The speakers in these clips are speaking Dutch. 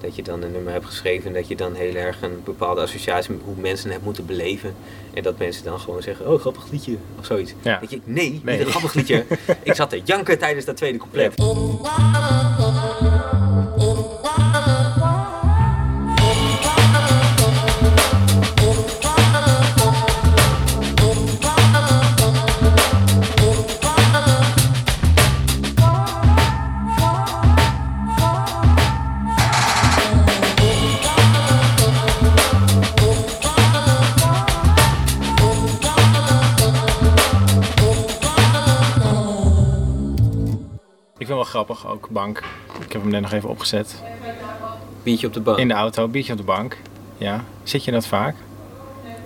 dat je dan een nummer hebt geschreven en dat je dan heel erg een bepaalde associatie met hoe mensen het moeten beleven. En dat mensen dan gewoon zeggen, oh grappig liedje of zoiets. Ja. Dat je, nee, Nee. niet een grappig liedje. ik zat te janken tijdens dat tweede couplet. Ik ook bank. Ik heb hem net nog even opgezet. Biertje op de bank. In de auto, biertje op de bank. Ja. Zit je dat vaak?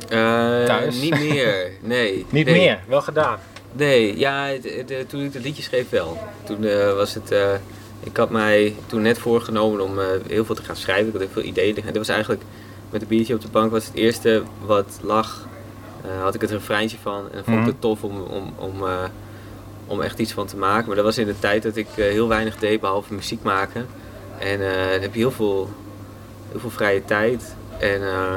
Eh, Thuis? Niet meer, nee. Niet Nee. meer, wel gedaan. Nee, ja, eh, toen ik het liedje schreef wel. Toen eh, was het, eh, ik had mij toen net voorgenomen om eh, heel veel te gaan schrijven. Ik had heel veel ideeën. En dat was eigenlijk, met een biertje op de bank was het eerste wat lag. eh, had ik het refreintje van en vond ik Mhm. het tof om, om, om, eh, om echt iets van te maken. Maar dat was in de tijd dat ik eh, heel weinig deed behalve muziek maken. En eh, dan heb je heel veel, heel veel vrije tijd. En eh,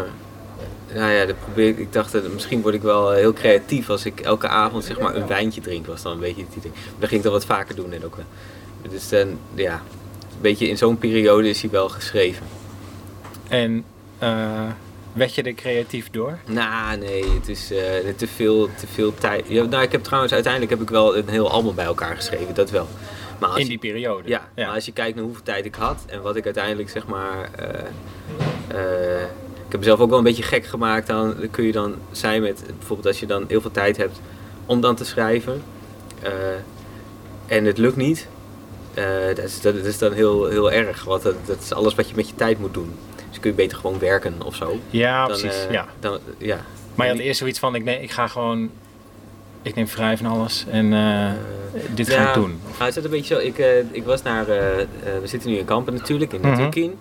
nou ja, dat probeer ik. Ik dacht, dat misschien word ik wel heel creatief als ik elke avond zeg maar een wijntje drink. Was dan een beetje het idee. Maar dat ging ik dan wat vaker doen en ook wel. Dus dan, ja, een beetje in zo'n periode is hij wel geschreven. En werd je er creatief door? Nou, nee, het is eh, te, veel, te veel tijd. Ja, nou, ik heb trouwens uiteindelijk heb ik wel een heel album bij elkaar geschreven, dat wel. Maar als In je- die periode? Ja, maar als je kijkt naar hoeveel tijd ik had en wat ik uiteindelijk zeg maar. eh, eh, ik heb mezelf ook wel een beetje gek gemaakt. Dan kun je dan zijn met bijvoorbeeld als je dan heel veel tijd hebt om dan te schrijven en het lukt niet. dat, is, dat is dan heel, heel erg, want dat, dat is alles wat je met je tijd moet doen. Kun je beter gewoon werken of zo. Ja, Dan, precies. eh, ja. Dan, ja. Maar je had eerst zoiets van, ik, neem, ik ga gewoon... Ik neem vrij van alles en eh, dit ga Ja, ik doen. Nou, het zit een beetje zo. Ik, eh, ik was naar. eh, eh, we zitten nu in Kampen natuurlijk, in. Natuurkien.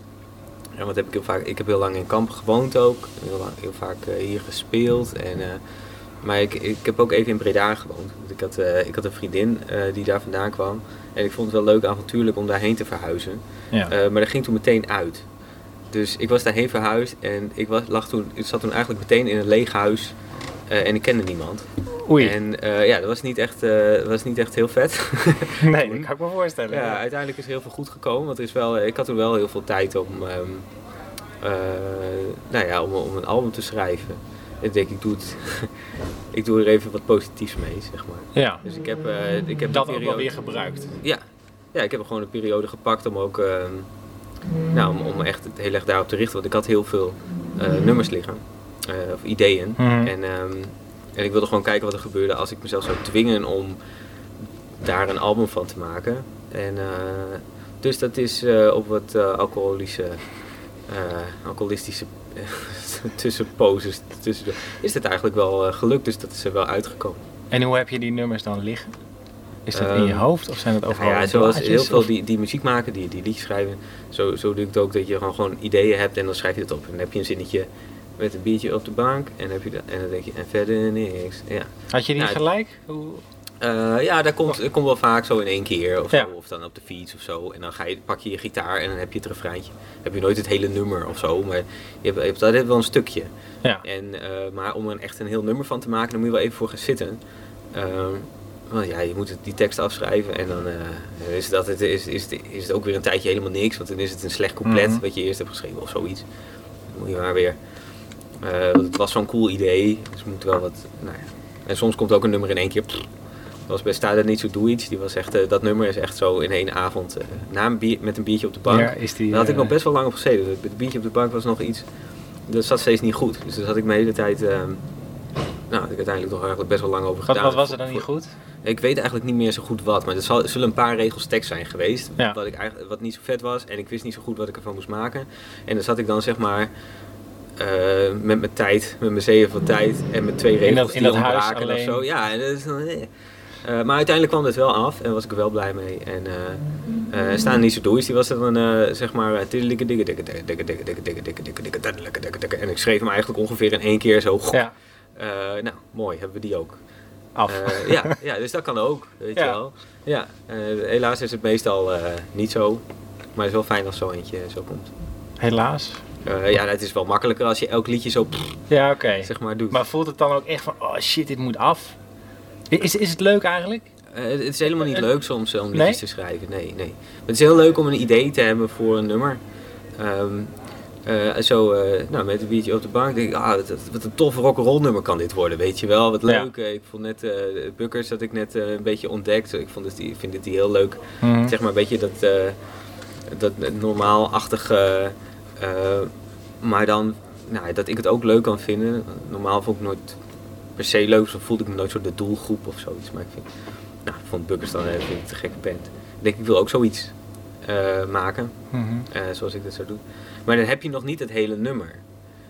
En wat heb ik heel vaak. Ik heb heel lang in Kampen gewoond ook. Heel, lang- heel vaak eh, hier gespeeld. En, eh, maar ik, ik heb ook even in Breda gewoond. Ik had, eh, ik had een vriendin eh, die daar vandaan kwam. En ik vond het wel leuk avontuurlijk om daarheen te verhuizen. Ja. Eh, maar dat ging toen meteen uit. Dus ik was daarheen verhuisd en ik, was, lag toen, ik zat toen eigenlijk meteen in een leeg huis. eh, en ik kende niemand. Oei, En eh, ja, dat was niet echt, eh, dat was niet echt heel vet. nee, dat kan ik me voorstellen. Ja, uiteindelijk is er heel veel goed gekomen. Want er is wel, ik had toen wel heel veel tijd om, ehm, eh, nou ja, om, om een album te schrijven. En ik denk, ik doe, het, ik doe er even wat positiefs mee, zeg maar. Ja, Dus ik heb, ik heb dat die ook wel periode- weer gebruikt. Ja. ja, ik heb gewoon een periode gepakt om ook, ehm, nou, om, om echt heel erg daarop te richten. Want ik had heel veel eh, nummers liggen, eh, of ideeën. Mhm. En, ehm, en ik wilde gewoon kijken wat er gebeurde als ik mezelf zou dwingen om daar een album van te maken. En, eh, dus dat is op wat alcoholische, alcoholistische tussenposes tussendoor. Is het eigenlijk wel gelukt, dus dat is er wel uitgekomen. En hoe heb je die nummers dan liggen? Is dat in Ehm, je hoofd of zijn het overal Nou ja, zoals heel veel die, die muziek maken, die, die liedjes schrijven, zo, zo doe ik het ook dat je gewoon, gewoon ideeën hebt en dan schrijf je het op. En dan heb je een zinnetje met een biertje op de bank en, dan heb je dat, en dan denk je, en verder niks. Ja, Had je die Nou, gelijk? Hoe... Eh, ja dat komt, dat komt wel vaak zo in één keer of, Ja. zo, of dan op de fiets of zo. En dan ga je, pak je je gitaar en dan heb je het refreintje. heb je nooit het hele nummer of zo, maar je hebt, je hebt altijd wel een stukje. Ja. En, eh, maar om er echt een heel nummer van te maken, dan moet je wel even voor gaan zitten. Ehm, want ja, je moet die tekst afschrijven en dan eh, is, dat het, is, is, het, is het ook weer een tijdje helemaal niks. Want dan is het een slecht couplet Mhm. wat je eerst hebt geschreven of zoiets. Dan moet je maar weer... eh, het was zo'n cool idee, dus moet wel wat... Nou ja. En soms komt ook een nummer in één keer... pff. Dat was bij Sta Niet Zo Doe Iets. Die was echt, eh, dat nummer is echt zo in één avond na een bier, met een biertje op de bank. Ja, is die, Daar had ik nog best wel lang op gezeten. Het het biertje op de bank was nog iets. Dat zat steeds niet goed. Dus daar had ik mijn hele tijd nou, had ik uiteindelijk toch eigenlijk best wel lang over gedaan. Wat, was er dan niet goed? Ik weet eigenlijk niet meer zo goed wat, maar er zullen een paar regels tekst zijn geweest. Ja. Wat, ik eigenlijk, wat niet zo vet was en ik wist niet zo goed wat ik ervan moest maken. En dan zat ik dan zeg maar met mijn tijd, met mijn zeven van tijd en met twee regels in dat, in dat huis alleen... of zo. Ja, maar uiteindelijk kwam het wel af en was ik wel blij mee. En uh, uh, Staan zo Doeis, die was dan dan zeg maar... En ik schreef hem eigenlijk ongeveer in één keer zo nou, mooi, hebben we die ook. af. Eh, ja, ja, dus dat kan ook, weet Ja. je wel. Ja, eh, helaas is het meestal eh, niet zo. Maar het is wel fijn als zo eentje zo komt. Helaas. Eh, ja, het is wel makkelijker als je elk liedje zo Ja, oké. zeg maar doet. Maar voelt het dan ook echt van, oh shit, dit moet af? Is, is het leuk eigenlijk? Eh, het is helemaal niet Eh, leuk soms om nee? liedjes te schrijven. Nee, nee. Maar het is heel leuk om een idee te hebben voor een nummer. Ehm, eh, zo eh, nou, met een biertje op de bank denk ik, ah, wat, wat een tof rock'n'roll nummer kan dit worden, weet je wel. Wat leuk. Eh, ik vond net uh, Bukkers dat ik net een beetje ontdekt. Ik vond het, ik vind het die heel leuk. Mhm. Zeg maar een beetje dat, dat normaal-achtige, maar dan nou, dat ik het ook leuk kan vinden. Normaal vond ik nooit per se leuk, zo voelde ik me nooit zo de doelgroep of zoiets. Maar ik vind, nou, vond Bukkers dan vind ik te gekke band. Ik denk, ik wil ook zoiets maken, Mhm. zoals ik dat zou doen. Maar dan heb je nog niet het hele nummer.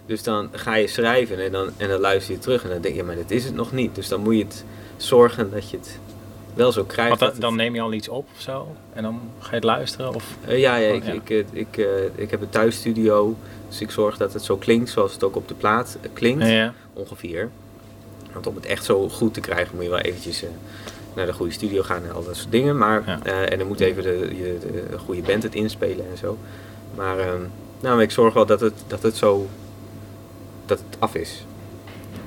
Dus dan ga je schrijven en dan, en dan luister je terug en dan denk je, maar dit is het nog niet. Dus dan moet je het zorgen dat je het wel zo krijgt. Want dat dan, het- dan neem je al iets op of zo en dan ga je het luisteren? Of... Eh, ja, ja, Oh, ik, ja. Ik, eh, ik, eh, ik heb een thuisstudio, dus ik zorg dat het zo klinkt zoals het ook op de plaat klinkt, Ja. ongeveer. Want om het echt zo goed te krijgen moet je wel eventjes naar de goede studio gaan en al dat soort dingen. Maar, Ja. en dan moet even de, je, de, de goede band het inspelen en zo. Maar ehm, nou, ik zorg wel dat het, dat het zo, dat het af is.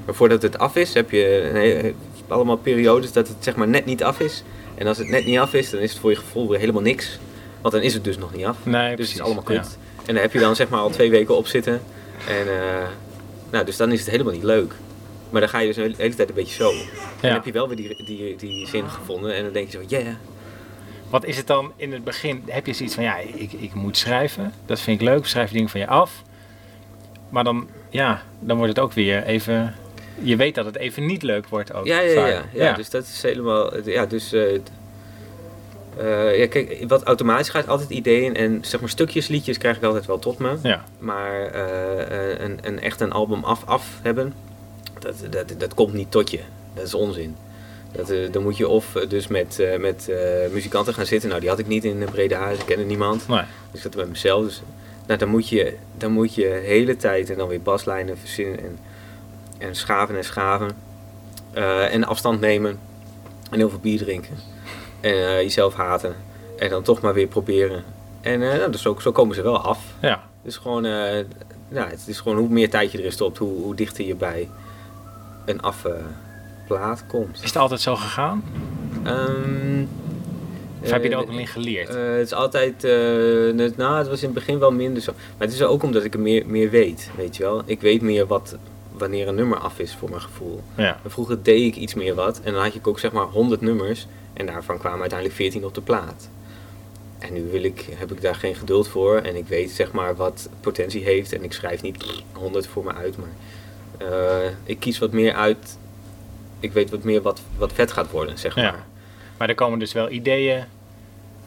Maar voordat het af is, heb je hele- allemaal periodes dat het zeg maar net niet af is. En als het net niet af is, dan is het voor je gevoel weer helemaal niks. Want dan is het dus nog niet af. Nee, Dus precies. het is allemaal Ja. kut. En daar heb je dan zeg maar al twee weken op zitten. En eh, nou, dus dan is het helemaal niet leuk. Maar dan ga je dus de hele, tijd een beetje zo. En dan heb je wel weer die, die, die zin gevonden. En dan denk je zo, yeah. Wat is het dan in het begin? Heb je zoiets van, ja, ik, ik moet schrijven. Dat vind ik leuk. Schrijf je dingen van je af. Maar dan, ja, dan wordt het ook weer even... Je weet dat het even niet leuk wordt ook. Ja, ja, ja, ja, Dus dat is helemaal. Ja, dus. eh, eh, ja, kijk, wat automatisch gaat, altijd ideeën en zeg maar stukjes liedjes krijg ik altijd wel tot me. Ja. Maar eh, een, een echt een album af, af hebben, dat, dat, dat komt niet tot je. Dat is onzin. Dat, eh, dan moet je of eh, dus met, eh, met muzikanten gaan zitten. Nou, die had ik niet in Breda, dus ik kende niemand. Nee. Dus ik zat met mezelf. Dus, nou, dan, moet je, dan moet je hele tijd en dan weer baslijnen verzinnen en, en schaven en schaven. En afstand nemen. En heel veel bier drinken. En jezelf haten. En dan toch maar weer proberen. En nou, dus zo, zo komen ze wel af. Ja. Is gewoon, nou, het is gewoon hoe meer tijd je erin stopt, hoe, hoe dichter je bij een afplaat komt. Is het altijd zo gegaan? Ehm, Of heb je er eh, ook in geleerd? eh, het is altijd, net- nou, het was in het begin wel minder zo. Maar het is ook omdat ik er meer, meer weet, weet je wel. Ik weet meer wat, wanneer een nummer af is voor mijn gevoel. ja. Vroeger deed ik iets meer wat en dan had ik ook zeg maar 100 nummers en daarvan kwamen uiteindelijk 14 op de plaat. En nu wil ik, heb ik daar geen geduld voor en ik weet zeg maar wat potentie heeft en ik schrijf niet 100 voor me uit, maar ik kies wat meer uit. Ik weet wat meer wat, wat vet gaat worden, zeg Ja. maar. Maar er komen dus wel ideeën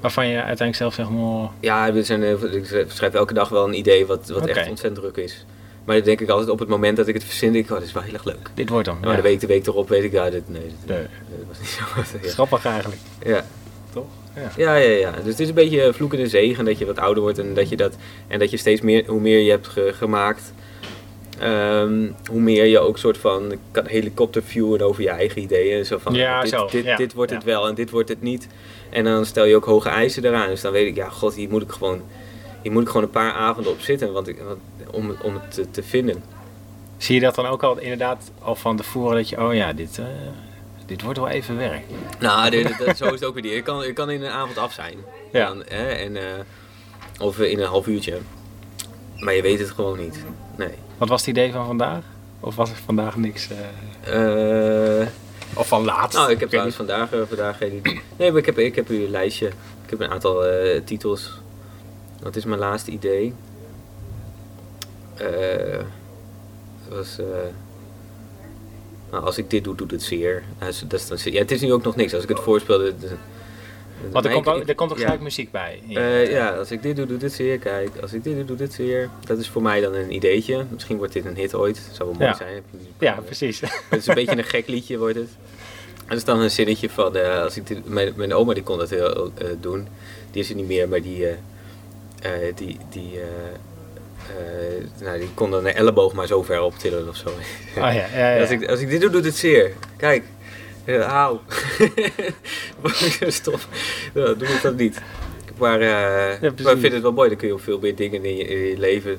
waarvan je uiteindelijk zelf zegt, oh, Ja, er zijn, ik schrijf elke dag wel een idee wat, wat echt ontzettend druk is. Maar dan denk ik altijd op het moment dat ik het verzin, denk ik, oh, dat is wel heel erg leuk. dit wordt hem. Maar Ja. de week de week erop weet ik, ja, dit, nee, dit, Nee. dat was niet zo. Ja. Grappig eigenlijk, Ja. toch? Ja. Ja, ja, ja. Dus het is een beetje vloek en een zegen dat je wat ouder wordt en dat je, dat, en dat je steeds meer, hoe meer je hebt ge- gemaakt, ehm, hoe meer je ook soort van kan helikopterviewen over je eigen ideeën. Zo van, Ja, dit, zo, dit, ja, dit wordt het wel en dit wordt het niet. En dan stel je ook hoge eisen eraan. Dus dan weet ik, ja, god, hier moet ik gewoon, hier moet ik gewoon een paar avonden op zitten want ik, want, om, het- om het te, te vinden. Zie je dat dan ook al inderdaad al van tevoren dat je, oh ja, dit, eh, dit wordt wel even werk. Nou, dit- dit- zo is het ook weer. Ik kan, ik kan in een avond af zijn. Ja. Dan, hè, en, eh, of in een half uurtje. Maar je weet het gewoon niet. Nee. Wat was het idee van vandaag? Of was er vandaag niks? eh, Eh, Of van laatst? nou, ik heb trouwens vandaag, eh, vandaag geen idee. Nee, maar ik heb, ik heb hier een lijstje. Ik heb een aantal eh, titels. Wat is mijn laatste idee? Eh, dat was... eh, nou, als ik dit doe, doet het zeer. Dat is, dat is dan zeer. Ja, het is nu ook nog niks. Als ik het voorspel... Want er komt ook, er komt ook ja. gelijk muziek bij. Eh, ja, als ik dit doe, doet dit zeer. Kijk, als ik dit doe, doet dit zeer. Dat is voor mij dan een ideetje. Misschien wordt dit een hit ooit. Zou wel mooi Ja. zijn. Ja, precies. Het is een beetje een gek liedje wordt het. Dat is dan een zinnetje van, eh, als ik dit, mijn, mijn oma die kon dat heel eh, doen. Die is er niet meer, maar die, eh, eh, die, die, eh, eh, nou, die kon dan een elleboog maar zo ver optillen of zo. Oh ja, ja, ja. Als, ik, als ik dit doe, doet het zeer. Kijk. Uh, auw. Stof. Ja, doe ik dat niet. Maar, eh, maar ik vind het wel mooi. Dan kun je op veel meer dingen in je, in je leven.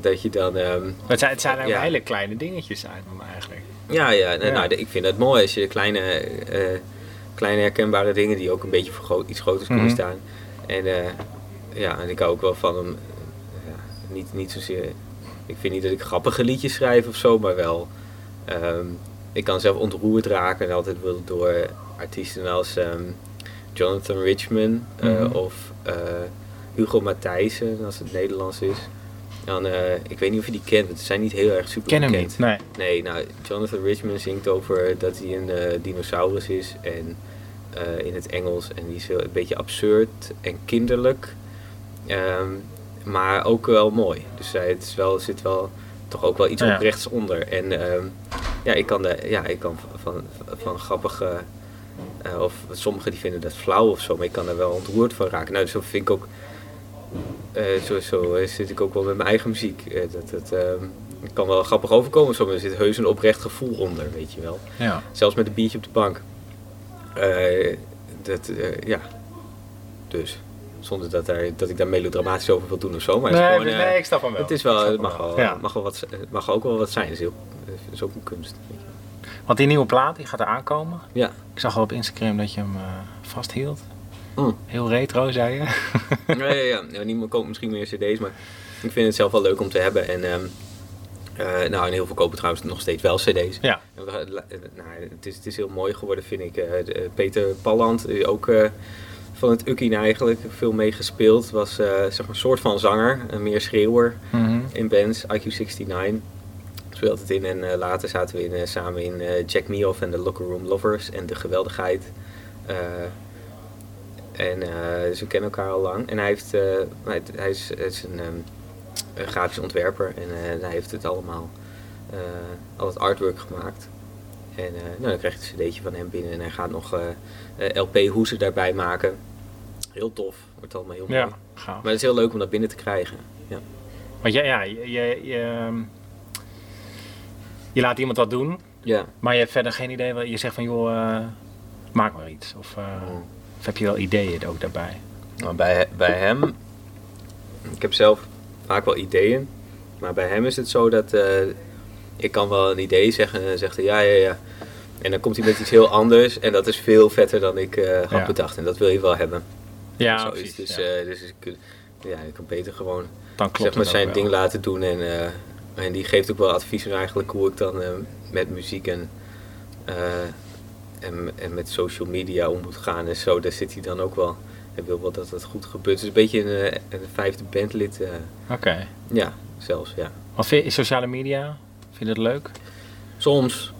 Dat je dan. ehm, Het zijn, het zijn ook Ja. hele kleine dingetjes eigenlijk. ja, ja, nou, Ja. nou, ik vind het mooi als je kleine, eh, kleine herkenbare dingen die ook een beetje voor groot, iets groters kunnen Mhm. staan. En eh, ja, en ik hou ook wel van hem. Ja, niet, niet zozeer. Ik vind niet dat ik grappige liedjes schrijf of zo, maar wel. ehm, ik kan zelf ontroerd raken en altijd wel door artiesten als ehm, Jonathan Richman eh, Mhm. of eh, Hugo Matthijssen, als het Nederlands is. Dan, eh, ik weet niet of je die kent, want ze zijn niet heel erg super Ken hem bekend. niet. Nee. Nee, nou, Jonathan Richman zingt over dat hij een dinosaurus is en in het Engels. En die is heel, een beetje absurd en kinderlijk, Ehm, maar ook wel mooi. Dus eh, het is wel, zit wel toch ook wel iets Ja. oprechts onder. En ehm, ja, ik kan, de, ja, ik kan van, van grappige, eh, of sommigen die vinden dat flauw of zo, maar ik kan er wel ontroerd van raken. Nou, zo vind ik ook, eh, zo, zo eh, zit ik ook wel met mijn eigen muziek. Eh, dat het, ehm, kan wel grappig overkomen, soms er zit heus een oprecht gevoel onder, weet je wel. Ja. Zelfs met een biertje op de bank. Dat, ja, dus. Zonder dat, daar, dat ik daar melodramatisch over wil doen of zo. Maar het is Nee, gewoon, eh, nee, ik snap hem wel. het is wel, het mag, wel, Ja. mag, wel wat, mag ook wel wat zijn. Het is, heel, het is ook een kunst. weet je. Want die nieuwe plaat die gaat er aankomen. Ja. Ik zag al op Instagram dat je hem eh, vasthield. Mm. Heel retro, zei je. ja, ja, ja. Niemand koopt misschien meer cd's, maar ik vind het zelf wel leuk om te hebben. En, ehm, eh, nou, en heel veel kopen trouwens nog steeds wel cd's. Ja. En we nou, het, is, het is heel mooi geworden, vind ik. Peter Palland, ook van het Ukkin eigenlijk, veel meegespeeld. Was eh, zeg maar een soort van zanger, een meer schreeuwer Mhm. in bands. IQ69 speelt het in. En eh, later zaten we in, eh, samen in eh, Jack Me Off en de Locker Room Lovers en De Geweldigheid. En dus we kennen elkaar al lang. En hij, heeft, hij, hij is, hij is een, ehm, een grafisch ontwerper en hij heeft het allemaal, al het artwork gemaakt. En nou, dan krijg je een cd'tje van hem binnen en hij gaat nog LP-hoezen daarbij maken. Heel tof, wordt allemaal heel mooi. Ja, gaaf. Maar het is heel leuk om dat binnen te krijgen. Ja. Want ja, ja je, je, je, ehm, je laat iemand wat doen, Ja. maar je hebt verder geen idee. wat- Je zegt van, joh, eh, maak maar iets. Of, eh, of heb je wel ideeën ook daarbij? Maar bij, bij hem, ik heb zelf vaak wel ideeën, maar bij hem is het zo dat eh, ik kan wel een idee zeggen en dan zegt hij ja, ja, ja. En dan komt hij met iets heel anders en dat is veel vetter dan ik eh, had Ja. bedacht en dat wil je wel hebben. Ja, precies. Dus, ja. eh, dus ik, ja, ik kan beter gewoon Dan klopt zeg maar, zijn ding laten doen en, eh, en die geeft ook wel adviezen eigenlijk hoe ik dan eh, met muziek en, en, en met social media om moet gaan en zo. Daar zit hij dan ook wel. Hij wil wel dat het goed gebeurt. Het is een beetje een, een vijfde bandlid. Oké. ja, zelfs, ja. Wat vind je sociale media? Vind je dat leuk? Soms.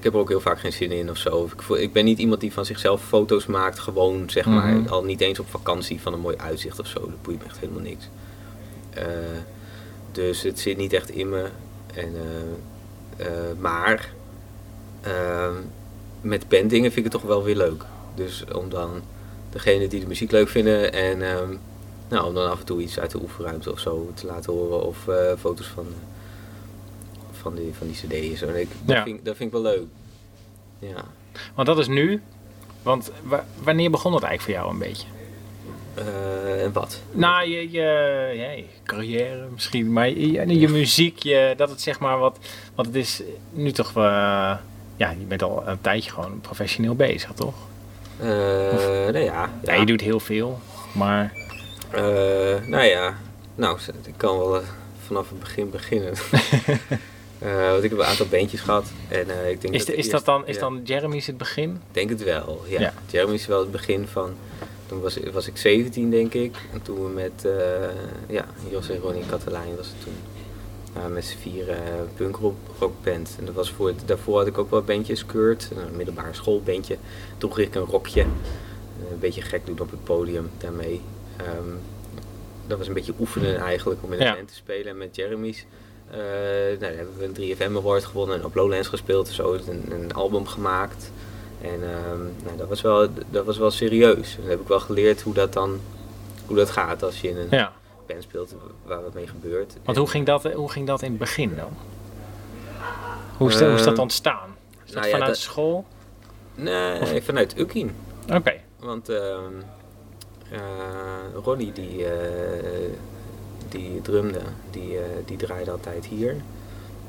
Ik heb er ook heel vaak geen zin in of zo. Ik, voel- ik ben niet iemand die van zichzelf foto's maakt. Gewoon, zeg maar, Mhm. al niet eens op vakantie van een mooi uitzicht of zo. Dat boeit me echt helemaal niks. Eh, dus het zit niet echt in me. En, eh, eh, maar ehm, met banddingen vind ik het toch wel weer leuk. Dus om dan degene die de muziek leuk vinden en ehm, nou, om dan af en toe iets uit de oefenruimte of zo te laten horen. Of foto's van, van, die, van die cd's. En ik, dat, Ja. vind, ik- dat vind ik wel leuk. Ja. Want dat is nu. Want wa- wanneer begon dat eigenlijk voor jou een beetje? Eh, en wat? Nou, je, je, carrière misschien, maar je, je muziek, je, dat het zeg maar wat, want het is nu toch, eh, ja, je bent al een tijdje gewoon professioneel bezig, toch? Eh, nou ja. Ja, je doet heel veel, maar Eh, nou ja, nou, ik kan wel vanaf het begin beginnen. Eh, want ik heb een aantal bandjes gehad. En, eh, ik denk is, dat de- is, dat dan, is ja, dan Jeremy's het begin? Ik denk het wel, ja. Ja. Jeremy is wel het begin van... Toen was, was ik 17, denk ik. En toen we met eh, ja, Jos en Ronnie Katelijn was het toen. Met z'n vier uh, punkrockband. En dat was voor het, daarvoor had ik ook wel bandjes, Kurt, een middelbare schoolbandje. Toen kreeg ik een rokje. Een beetje gek doen op het podium daarmee. Ehm, dat was een beetje oefenen eigenlijk om in een Ja. band te spelen. En met Jeremy's nou, dan hebben we een 3FM Award gewonnen en op Lowlands gespeeld. Zo een, een album gemaakt. En ehm, nou, dat, was wel, dat was wel serieus. En dan heb ik wel geleerd hoe dat dan hoe dat gaat als je in een Ja, band speelt waar wat mee gebeurt. want En, hoe ging dat, hoe ging dat in het begin dan? Hoe is, dat, hoe is dat Ehm, ontstaan? Is dat nou ja, vanuit dat- school? Nee, vanuit Ukkin. Oké, Want eh, Ronnie die, eh, die drumde, die, eh, die draaide altijd hier.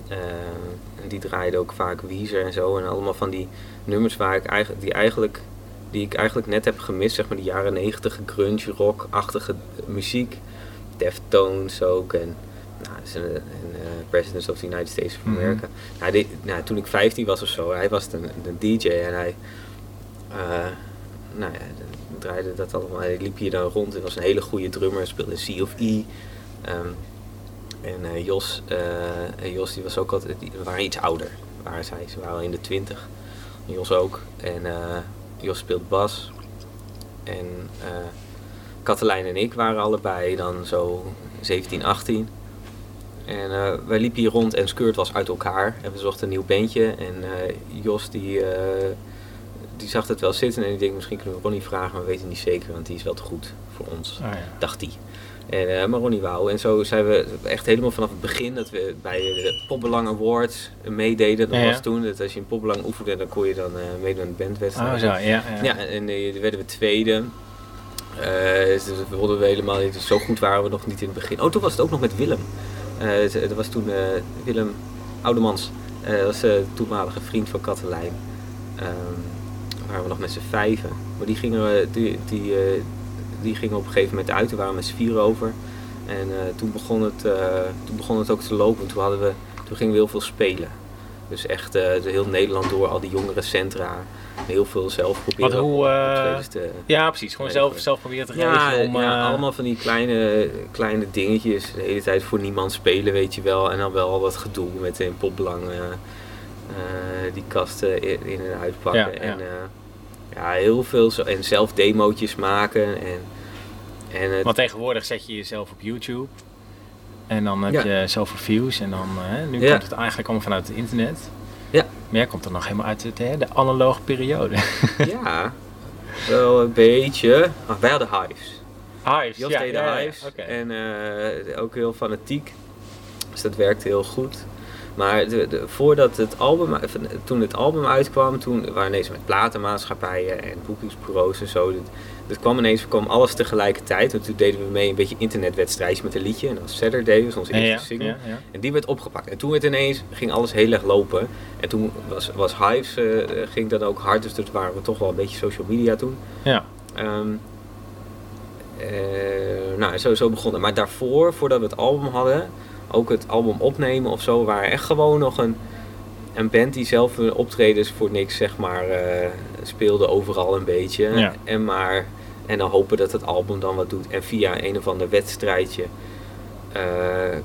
Eh, en die draaide ook vaak Weezer en zo. En allemaal van die nummers waar ik eigenlijk, die, eigenlijk, die ik eigenlijk net heb gemist. Zeg maar die jaren negentig grunge rock-achtige muziek. Deftones ook. En, nou, eh, en Presidents of the United States of Mhm. America. nou, die, nou, toen ik 15 was of zo, hij was de DJ en hij... nou ja, draaide dat allemaal. Hij liep hier dan rond. Hij was een hele goede drummer. Speelde C of E. Ehm, en eh, Jos, eh, Jos die was ook altijd, die waren iets ouder, waren zij. Ze waren al in de twintig. Jos ook. En eh, Jos speelt bas. En Katelijn en ik waren allebei dan zo 17, 18. En wij liepen hier rond en Skirt was uit elkaar. En we zochten een nieuw bandje. En Jos die, die zag het wel zitten. En ik denk misschien kunnen we Ronnie vragen, maar we weten niet zeker. Want die is wel te goed voor ons ja. dacht hij. En, eh, maar Ronnie wou. En zo zijn we echt helemaal vanaf het begin dat we bij de Popbelang Awards meededen. Dat Ja, ja. was toen, dat als je in Popbelang oefende, dan kon je dan eh meedoen aan de bandwedstrijd. Oh, zo, ja. Ja, Ja, en eh, dan werden we tweede. Eh, dus we wonnen we helemaal niet. Dus zo goed waren we nog niet in het begin. Oh, toen was het ook nog met Willem. Eh, dat was toen eh, Willem Oudemans. Eh, dat was de toenmalige vriend van Katelijn. Ehm waren we nog met z'n vijven. Maar die gingen, we- die, die, eh, die gingen op een gegeven moment uit. Toen waren we met z'n vier over. En eh, toen, begon het, eh, toen begon het ook te lopen. Toen, hadden we, toen gingen we heel veel spelen. Dus echt eh, door heel Nederland door, al die jongere centra. Heel veel zelf proberen. Wat, hoe, te- Ja, precies. Gewoon zelf, zelf proberen te ja, regelen om... ja, allemaal van die kleine, kleine dingetjes. De hele tijd voor niemand spelen, weet je wel. En dan wel wat gedoe met in popbelang die kasten in, in en uitpakken. Ja. En ja, heel veel zo. En zelf demootjes maken. En, en het, Want tegenwoordig zet je jezelf op YouTube. En dan heb Ja. je zoveel views. En dan, eh, hè, nu Ja. komt het eigenlijk allemaal vanuit het internet. Ja. Maar jij komt er nog helemaal uit hè, de analoge periode. ja, wel een beetje. Ah, wij hadden hives. Hives, Jos ja. deed de hives. En eh, ook heel fanatiek. Dus dat werkte heel goed. Maar de, de- voordat het album, van- toen het album uitkwam, toen waren ineens met platenmaatschappijen en boekingsbureaus en zo. Dat, dat kwam ineens, kwam alles tegelijkertijd. En toen deden we mee een beetje internetwedstrijdjes met een liedje. En dat was Saturday, was onze eerste ja, single. ja, ja. En die werd opgepakt. En toen werd ineens, ging alles heel erg lopen. En toen was, was Hives, eh, ging dat ook hard. Dus dat waren we toch wel een beetje social media toen. Ja. Ehm, eh, nou, zo, zo begon het. Maar daarvoor, voordat we het album hadden, ook het album opnemen of zo, waren echt gewoon nog een, een band die zelf hun optredens voor niks, zeg maar, eh, speelde overal een beetje. Ja. En, maar, en dan hopen dat het album dan wat doet. En via een of ander wedstrijdje eh,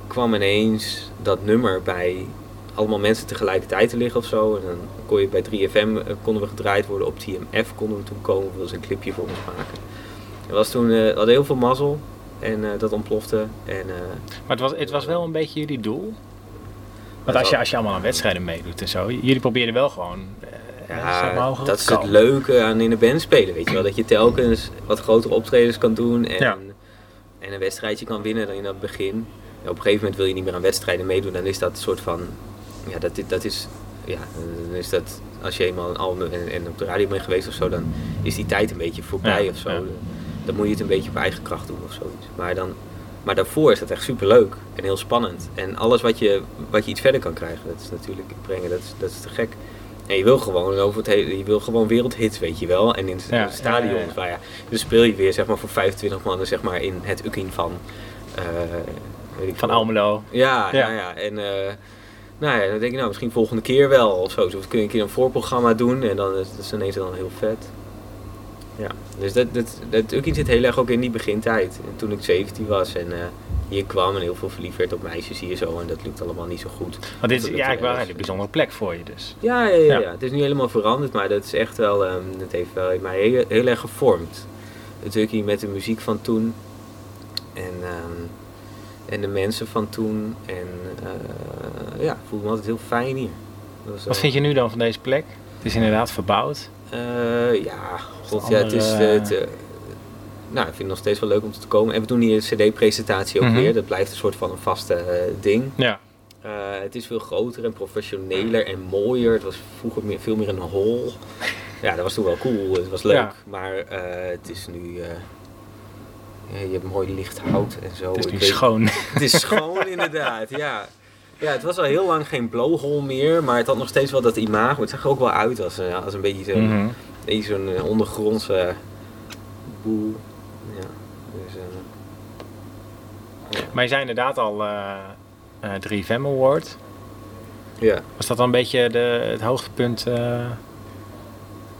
kwam ineens dat nummer bij allemaal mensen tegelijkertijd te liggen of zo. En dan kon je bij 3FM eh, konden we gedraaid worden. Op TMF konden we toen komen. Was een clipje voor ons maken. Het was toen, we hadden heel veel mazzel. En eh, dat ontplofte. En, eh, Maar het was, het was wel een beetje jullie doel. Want als je, als je allemaal aan wedstrijden meedoet en zo, jullie probeerden wel gewoon. eh, zeg maar, ja, dat is het leuke aan in een band spelen. Weet je wel? Dat je telkens wat grotere optredens kan doen. En, Ja. en een wedstrijdje kan winnen dan in dat begin. Ja, op een gegeven moment wil je niet meer aan wedstrijden meedoen. Dan is dat een soort van... Ja, dat, dat is... Ja, dan is dat... Als je eenmaal een album en, en op de radio bent geweest of zo, dan is die tijd een beetje voorbij Ja, of zo. Dan moet je het een beetje op eigen kracht doen of zoiets. Maar, dan, maar daarvoor is dat echt super leuk en heel spannend. En alles wat je, wat je iets verder kan krijgen, dat is natuurlijk brengen, dat is, dat is te gek. En je wil gewoon over het hele, je wil gewoon wereldhits, weet je wel. En in Ja, ja, ja, ja. waar ja, dus speel je weer zeg maar voor 25 mannen zeg maar in het Ukkin van. eh, weet ik Van. Almelo. Ja, Ja. ja. En eh, nou ja, dan denk ik nou misschien volgende keer wel of zo. Dus kun je een keer een voorprogramma doen en dan is dat is ineens dan heel vet. Ja, dus dat, dat, dat Ukkin zit heel erg ook in die begintijd. En toen ik 17 was en eh, hier kwam en heel veel verliefd werd op meisjes hier zo en dat lukt allemaal niet zo goed. Want dit is ja, dat- ik wel een hele bijzondere plek voor je dus. Ja, ja, ja, Ja. ja. het is nu helemaal veranderd, maar dat is echt wel, ehm dat heeft wel mij heel, heel erg gevormd. Het Ukkie met de muziek van toen en, ehm, en de mensen van toen. En eh, ja, ik voelde me altijd heel fijn hier. Wat eh, vind je nu dan van deze plek? Het is inderdaad verbouwd. Eh, ja, god, ja, het is. andere- eh, het, eh, nou, ik vind het nog steeds wel leuk om te komen. En we doen hier een CD-presentatie ook Mhm. weer. Dat blijft een soort van een vaste ding. Ja. Het is veel groter en professioneler en mooier. Het was vroeger meer, veel meer een hol. Ja, dat was toen wel cool. Het was leuk. Ja. Maar het is nu. ja, je hebt mooi licht hout en zo. Het is nu weet- schoon. Het is schoon inderdaad, ja. Ja, het was al heel lang geen blowhole meer, maar het had nog steeds wel dat imago. Het zag er ook wel uit als, een- als een beetje zo'n Mhm. eh, ondergrondse boel. Ja, dus, eh, Maar je zei inderdaad al eh eh 3FM Award. ja. Was dat dan een beetje de, het hoogtepunt eh,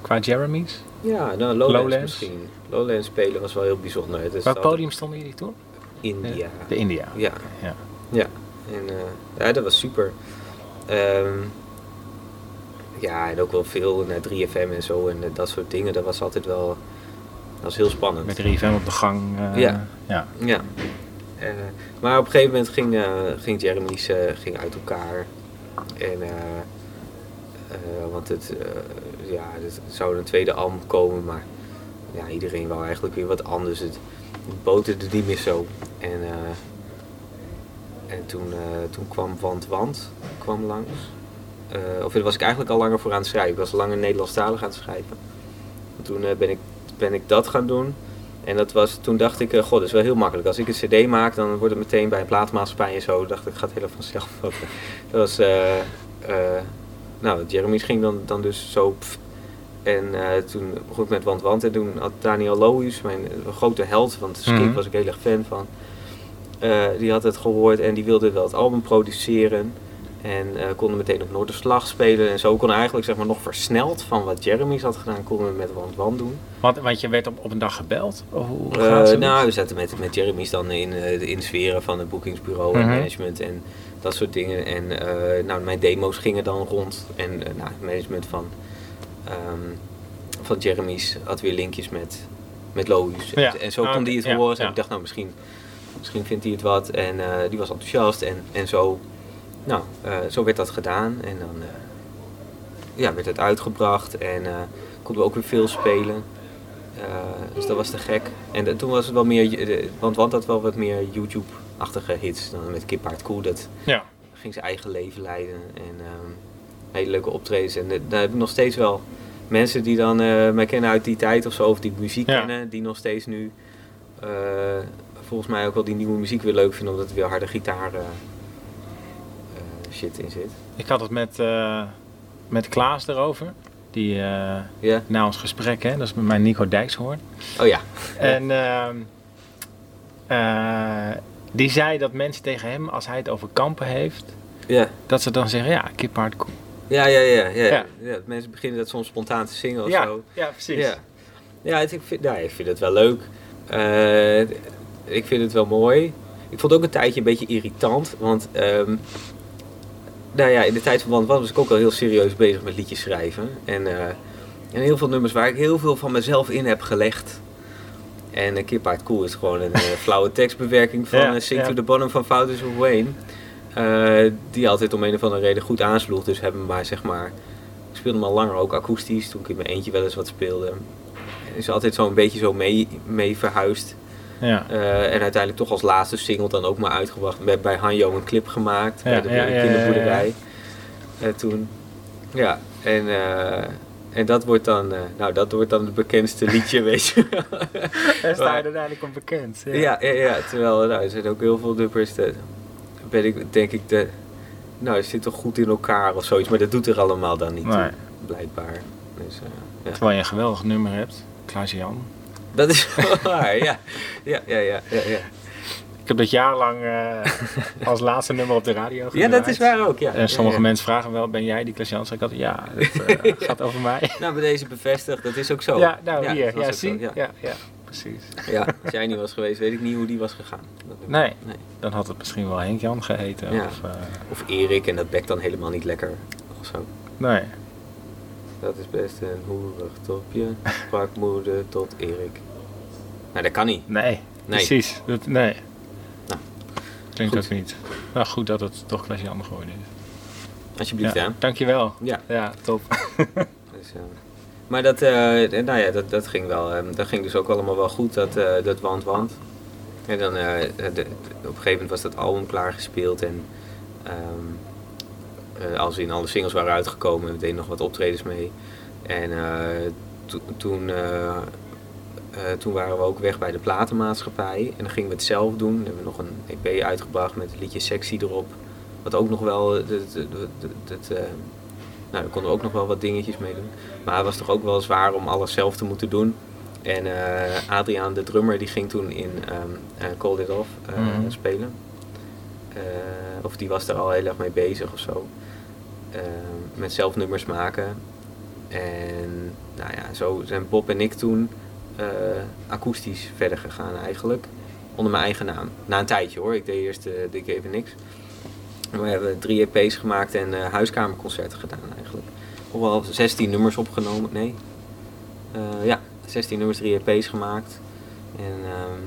qua Jeremy's? ja, nou, Lowlands, Lowlands? misschien. Lowlands spelen was wel heel bijzonder. Het altijd podium stonden jullie toen? India. De India. Ja. Ja. Ja, en eh, ja, dat was super. Ehm, ja, en ook wel veel naar 3FM en zo en eh, dat soort dingen. Dat was altijd wel, dat was heel spannend. Met 3FM op de gang. eh, Ja. ja. Ja. Maar op een gegeven moment ging, ging Jeremy's ging uit elkaar. En, want het, ja, het zou een tweede album komen, maar ja, iedereen wou eigenlijk weer wat anders. Het, het boterde niet meer zo. En, en toen, eh, toen kwam Want Want kwam langs. Eh, of daar was ik eigenlijk al langer voor aan het schrijven. Ik was langer Nederlandstalig aan het schrijven. En toen eh, ben, ik, ben ik dat gaan doen. En dat was, toen dacht ik, god, dat is wel heel makkelijk. Als ik een cd maak, dan wordt het meteen bij een plaatmaatschappij en zo. dacht ik, gaat heel vanzelf. dat was, nou, Jeremy's ging dan, dan dus zo. pff. En toen begon ik met Want Want. En toen had Daniel Lohuis, mijn grote held, want Skip Mhm. was ik heel erg fan van. Eh, die had het gehoord en die wilde wel het album produceren. En eh konden meteen op Noorderslag spelen. En zo kon eigenlijk zeg maar nog versneld van wat Jeremy's had gedaan, konden we met Want Want doen. Want, want je werd op, op een dag gebeld? Of hoe gaat het? nou, we zaten met, met Jeremy's dan in, de in sferen van het boekingsbureau en Mhm. management en dat soort dingen. En nou, mijn demo's gingen dan rond. En nou, het management van, ehm, van Jeremy's had weer linkjes met, met Loïs. Ja. En, en zo Ah, kon die het Ja, horen. Ja. ik dacht, nou, misschien, misschien vindt hij het wat. En eh, die was enthousiast. En, en zo, nou, eh, zo werd dat gedaan. En dan eh, ja, werd het uitgebracht. En konden we ook weer veel spelen. Dus dat was te gek. En toen was het wel meer, want Want had wel wat meer YouTube-achtige hits dan met Kip Hard Cool. Dat Ja. ging zijn eigen leven leiden en ehm, hele leuke optredens. En daar heb ik nog steeds wel mensen die dan eh, mij kennen uit die tijd of zo, of die muziek Ja. kennen, die nog steeds nu volgens mij ook wel die nieuwe muziek weer leuk vinden, omdat er weer harde gitaar eh, eh, shit in zit. Ik had het met, eh, met Klaas erover. Die na ons gesprek, hè, dat is met mijn Nico Dijkshoorn. Oh ja. En die zei dat mensen tegen hem, als hij het over kampen heeft, dat ze dan zeggen, ja, kip hard cool. Ja, ja, ja, ja, Ja. ja. Mensen beginnen dat soms spontaan te zingen of Ja, zo. ja, precies. Ja, ja ik, vind, ja ik vind het wel leuk. Ik vind het wel mooi. Ik vond het ook een tijdje een beetje irritant. Want ehm, nou ja, in de tijd van Want Was ik ook al heel serieus bezig met liedjes schrijven. En, eh, en heel veel nummers waar ik heel veel van mezelf in heb gelegd. En uh, Kip Hard Cool is gewoon een eh, flauwe tekstbewerking van Ja, eh, Sing ja. to the Bottom van Founders of Wayne. Die altijd om een of andere reden goed aansloeg. Dus hebben we maar zeg maar... Ik speelde hem al langer ook akoestisch, toen ik in mijn eentje wel eens wat speelde. Is altijd zo'n beetje zo mee, mee verhuisd. Ja. Eh, en uiteindelijk toch als laatste single dan ook maar uitgebracht. Met bij Hanjo een clip gemaakt Ja, bij de, ja, kinderboerderij. Eh, toen. Ja, en, eh, en dat wordt dan, nou, dat wordt dan het bekendste liedje, weet je. wel. Daar sta je eigenlijk om bekend. ja, ja, ja, terwijl nou, er zijn ook heel veel nummers. Dat ben ik, denk ik, de, nou, het zit toch goed in elkaar of zoiets. Maar dat doet er allemaal dan niet Nee. toe, blijkbaar. Dus. Terwijl je een geweldig nummer hebt, Klaas Jan. Dat is waar, ja. Ja, ja, ja, ja, ja. Ik heb dat jarenlang eh, als laatste nummer op de radio Ja, gedraaid. dat is waar ook, ja. En sommige Ja, ja. mensen vragen wel, ben jij die Klaas Jan? Zeg ik altijd, ja, het eh, gaat over mij. Nou, bij deze bevestigd, dat is ook zo. Ja, nou dat hier, ja, zie. ja. Ja, ja, precies. Ja, als jij niet was geweest, weet ik niet hoe die was gegaan. Dat- Nee. nee. Dan had het misschien wel Henk Jan geheten. Ja. Of, eh, Of Erik, en dat bekt dan helemaal niet lekker. Of zo. nee. Dat is best een hoerig topje. Pakmoeder tot Erik. Nou, dat kan niet. Nee, Nee. precies. Dat, nee. Nou, Klinkt goed. ook niet. Nou, goed dat het toch Klaas Jan geworden is. Alsjeblieft, ja, hè. dankjewel. Ja. Ja, top. Dus, maar dat, eh, nou ja, dat, dat ging wel. eh, dat ging dus ook allemaal wel goed, dat, eh, dat want want. En dan, de- de- op een gegeven moment was dat album klaargespeeld en ehm, eh, als in alle singles waren uitgekomen, we deden nog wat optredens mee. En to- toen toen waren we ook weg bij de platenmaatschappij. En dan gingen we het zelf doen. Dan hebben we nog een EP uitgebracht met het liedje Sexy erop. Wat ook nog wel, het, het, het, eh, nou, daar konden we ook nog wel wat dingetjes mee doen. Maar het was toch ook wel zwaar om alles zelf te moeten doen. En eh, Adriaan, de drummer, die ging toen in um, Call It Off Mhm. spelen. Eh, of die was er al heel erg mee bezig of zo. Ehm, met zelf nummers maken. En nou ja, zo zijn Bob en ik toen eh, akoestisch verder gegaan eigenlijk. Onder mijn eigen naam. Na een tijdje hoor. Ik deed eerst deed ik even niks. En we hebben drie EP's gemaakt en eh, huiskamerconcerten gedaan eigenlijk. Of wel 16 nummers opgenomen. Nee. Ja, 16 nummers, drie EP's gemaakt. En ehm,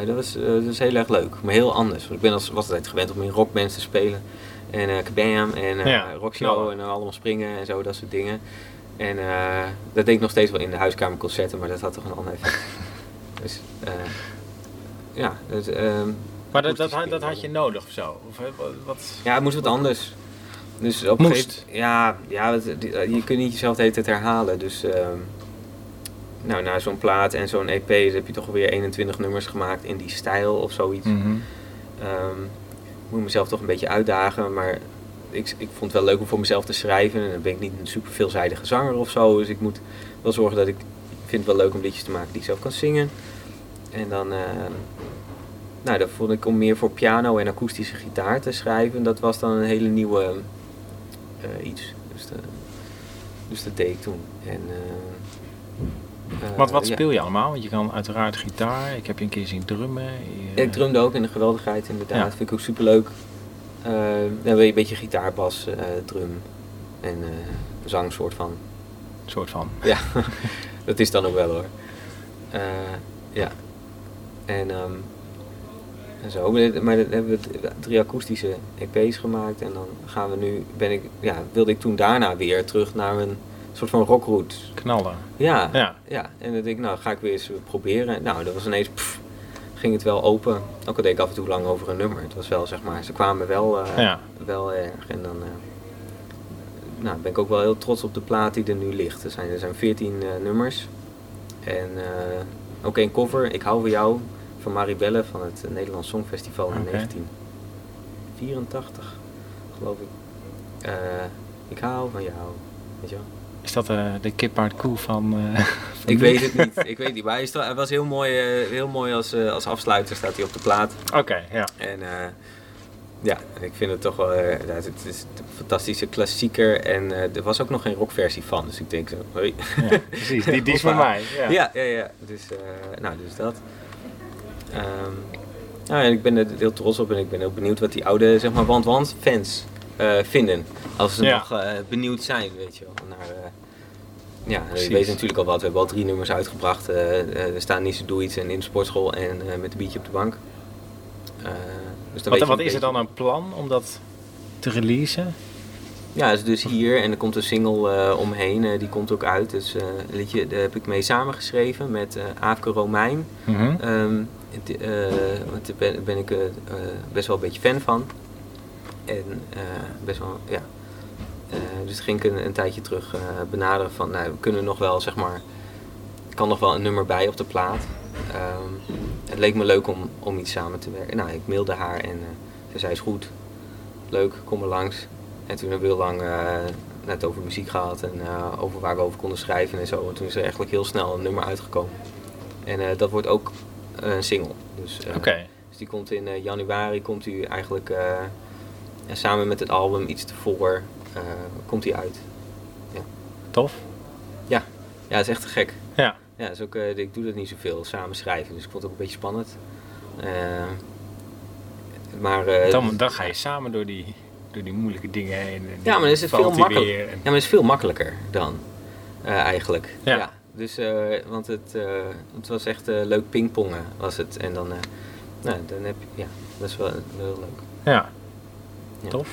eh, dat, was, dat was heel erg leuk. Maar heel anders. Want ik ben als, was altijd gewend om in rockbands te spelen. En Kabam en Ja, Rockshow knallen. en allemaal springen en zo, dat soort dingen. En eh, dat deed ik nog steeds wel in de huiskamerconcerten, maar dat had toch een ander effect. dus eh, ja, dus, ehm, Maar dat, dat, dat had je nodig of zo? Of, eh, wat- ja, het moest wat anders. Dus op Moest. gegeven- ja, ja, het- je kunt niet jezelf de hele tijd herhalen. Dus ehm, nou, na zo'n plaat en zo'n EP heb je toch weer 21 nummers gemaakt in die stijl of zoiets. Ehm, ik moet mezelf toch een beetje uitdagen, maar ik, ik vond het wel leuk om voor mezelf te schrijven. En dan ben ik niet een super veelzijdige zanger of zo, dus ik moet wel zorgen dat ik, ik vind het wel leuk om liedjes te maken die ik zelf kan zingen. En dan, ehm, nou, dat vond ik om meer voor piano en akoestische gitaar te schrijven, dat was dan een hele nieuwe eh, iets. Dus, de- dus dat deed ik toen. En, eh, eh, Wat, wat speel je allemaal? Want je kan uiteraard gitaar. Ik heb je een keer zien drummen. Je- Ik drumde ook in de geweldigheid inderdaad. Ja. Dat vind ik ook super leuk. Dan heb je een beetje gitaar, bas, eh, drum en eh zang soort van. soort van. Ja, dat is dan ook wel hoor. Eh, ja. En, ehm, en zo. Maar dan hebben we drie akoestische EP's gemaakt. En dan gaan we nu, ben ik, ja, wilde ik toen daarna weer terug naar een soort van rockroute. Knallen. Ja, Ja. ja, en dan denk ik, nou ga ik weer eens proberen. Nou, dat was ineens, pff, ging het wel open. Ook al deed ik af en toe lang over een nummer. Het was wel, zeg maar, ze kwamen wel, eh, Ja. wel erg. En dan eh, nou, ben ik ook wel heel trots op de plaat die er nu ligt. Er zijn, er zijn 14 eh, nummers. En ook één cover, Ik hou van jou, van Maribelle van het Nederlands Songfestival in Oké. 1984, geloof ik. Ik hou van jou, weet je wel. Is dat de kip uit koe van... Ik weet het niet. Ik weet niet. Maar hij, is hij was heel mooi, eh, heel mooi als, eh, als afsluiter staat hij op de plaat. Oké, ja. En eh, ja, ik vind het toch wel. het is een fantastische klassieker. En er was ook nog geen rockversie van. Dus ik denk zo. Hoi. ja. Precies, die, die is van mij. Ja. Ja, ja, ja. Dus, nou, dus dat. Ehm, nou, en ik ben er heel trots op en ik ben heel benieuwd wat die oude, zeg maar, want-want fans eh, vinden. Als ze Ja. nog benieuwd zijn, weet je wel. Naar, eh, ja, Precies. je weet natuurlijk al wat. We hebben al drie nummers uitgebracht. eh eh, er staan niet zo doe iets en in de sportschool en eh, met een biertje op de bank. Dus dan Wat, wat is er dan een plan om dat te releasen? Ja, is dus hier en er komt een single omheen. die komt ook uit. Dus een liedje daar heb ik mee samengeschreven met Aafke Romein. Mhm. Ehm, eh, daar ben, ben ik best wel een beetje fan van. En best wel, ja. Eh, dus toen ging ik een, een tijdje terug eh, benaderen van, nou, we kunnen nog wel, zeg maar, kan nog wel een nummer bij op de plaat. Ehm, het leek me leuk om, om iets samen te werken. Nou, ik mailde haar en eh, ze zei, is goed, leuk, kom er langs. En toen hebben we heel lang net over muziek gehad en over waar we over konden schrijven en zo. En toen is er eigenlijk heel snel een nummer uitgekomen. En dat wordt ook een single. Dus, Oké. dus die komt in januari, komt u eigenlijk samen met het album iets tevoren, komt hij uit. Tof. Ja, het is echt gek. Ja. Ja, is ook, eh, ik doe dat niet zoveel, samen schrijven, dus ik vond het ook een beetje spannend. Eh, maar, eh, Dan, dan ga je samen door die, door die moeilijke dingen heen. en Ja, maar dan is het veel makkelijker. Ja, maar het is veel makkelijker dan, eh, eigenlijk. Ja. Dus, eh, want het, eh, het was echt eh, leuk pingpongen, was het. En dan, eh, nou, dan heb je, ja, dat is wel, wel heel leuk. Ja. Ja. Tof.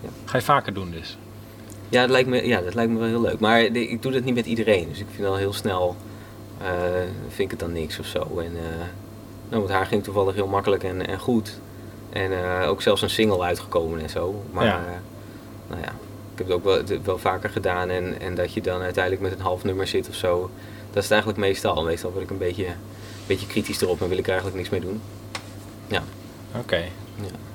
Ja. Ga je vaker doen dus? Ja, dat lijkt me, ja, dat lijkt me wel heel leuk. Maar ik doe dat niet met iedereen. Dus ik vind al heel snel, eh, vind ik het dan niks of zo. En eh, nou, met haar ging het toevallig heel makkelijk en, en goed. En eh, ook zelfs een single uitgekomen en zo. Maar Ja. nou ja, ik heb het ook wel, het wel vaker gedaan. En, en dat je dan uiteindelijk met een half nummer zit of zo. Dat is het eigenlijk meestal. Meestal word ik een beetje, een beetje kritisch erop en wil ik er eigenlijk niks mee doen. Oké. Ja.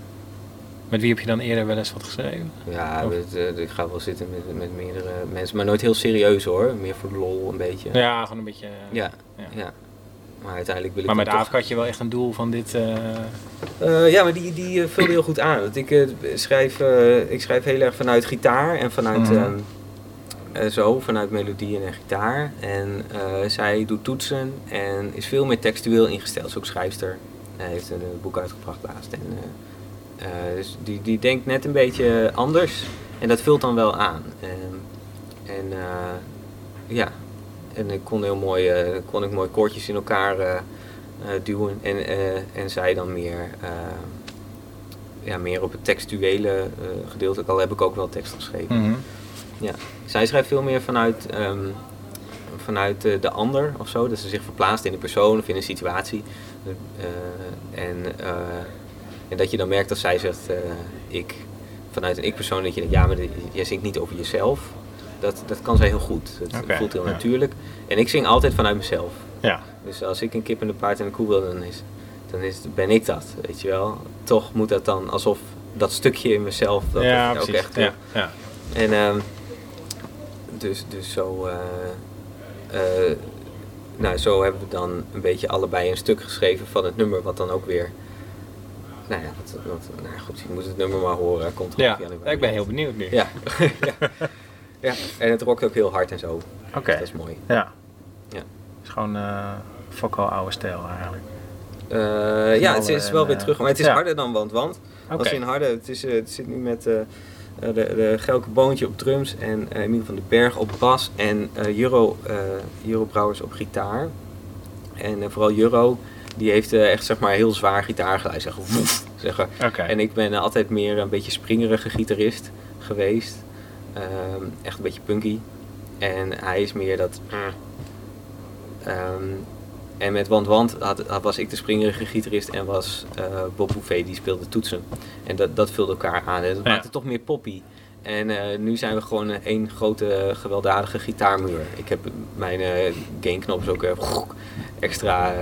Met wie heb je dan eerder wel eens wat geschreven? Ja, eh, ik ga wel zitten met, met meerdere mensen, maar nooit heel serieus hoor. Meer voor de lol een beetje. Ja, gewoon een beetje... eh, Ja, Ja. ja. Maar uiteindelijk wil ik Maar met Aafke had je wel echt een doel van dit... eh, ja, maar die, die eh, vulde heel goed aan. Want ik, schrijf, ik schrijf heel erg vanuit gitaar en vanuit Mhm. ehm, eh, zo, vanuit melodieën en gitaar. En zij doet toetsen en is veel meer textueel ingesteld. Ze is ook schrijfster. Hij heeft een, boek uitgebracht laatst. En, dus die, die denkt net een beetje anders. En dat vult dan wel aan. Ehm, en eh, ja, en ik kon heel mooi, eh, kon ik mooi koortjes in elkaar eh, eh, duwen. En, eh, en zij dan meer, eh, ja, meer op het textuele eh, gedeelte. Al heb ik ook wel tekst geschreven. mhm. Zij schrijft veel meer vanuit, ehm, vanuit eh, de ander of zo. Dat ze zich verplaatst in een persoon of in een situatie. Eh, en, eh, en dat je dan merkt als zij zegt eh, ik, vanuit een ik-persoon, dat je denkt, ja, maar jij zingt niet over jezelf. Dat, dat kan zij heel goed. Het Oké, voelt heel ja. natuurlijk. En ik zing altijd vanuit mezelf. Ja. Dus als ik een kip en een paard en een koe wil, dan, is, dan is, ben ik dat, weet je wel. Toch moet dat dan alsof dat stukje in mezelf, dat ja, dat ook echt ja, ja. En ehm, dus, dus zo, eh, eh, nou, zo hebben we dan een beetje allebei een stuk geschreven van het nummer, wat dan ook weer. Nou ja, nou goed, je moet het nummer maar horen. Komt er Ja, ik ben heel benieuwd nu. Ja. ja. en het rokt ook heel hard en zo. Oké. Dat is mooi. Ja. Ja. Het is gewoon Fokko oude stijl eigenlijk. Eh, ja, het is en, wel weer eh, terug, maar het is ja. harder dan Want Want. Oké. Als in harder, het, is, het zit nu met de, de Gelke Boontje op drums en Emiel van den Berg op bas en Juro, Juro Brouwers op gitaar. En vooral Juro, die heeft eh, echt zeg maar heel zwaar gitaargeluid, zeg, woef, zeg maar. Oké. En ik ben altijd meer een beetje springerige gitarist geweest. Ehm, echt een beetje punky. En hij is meer dat... Ehm, en met Want Want had, had- was ik de springerige gitarist en was eh, Bob Bouvet die speelde toetsen. En dat, dat vulde elkaar aan. En dat Ja. maakte het toch meer poppy. En eh, nu zijn we gewoon één grote gewelddadige gitaarmuur. Ik heb mijn gainknop is ook extra...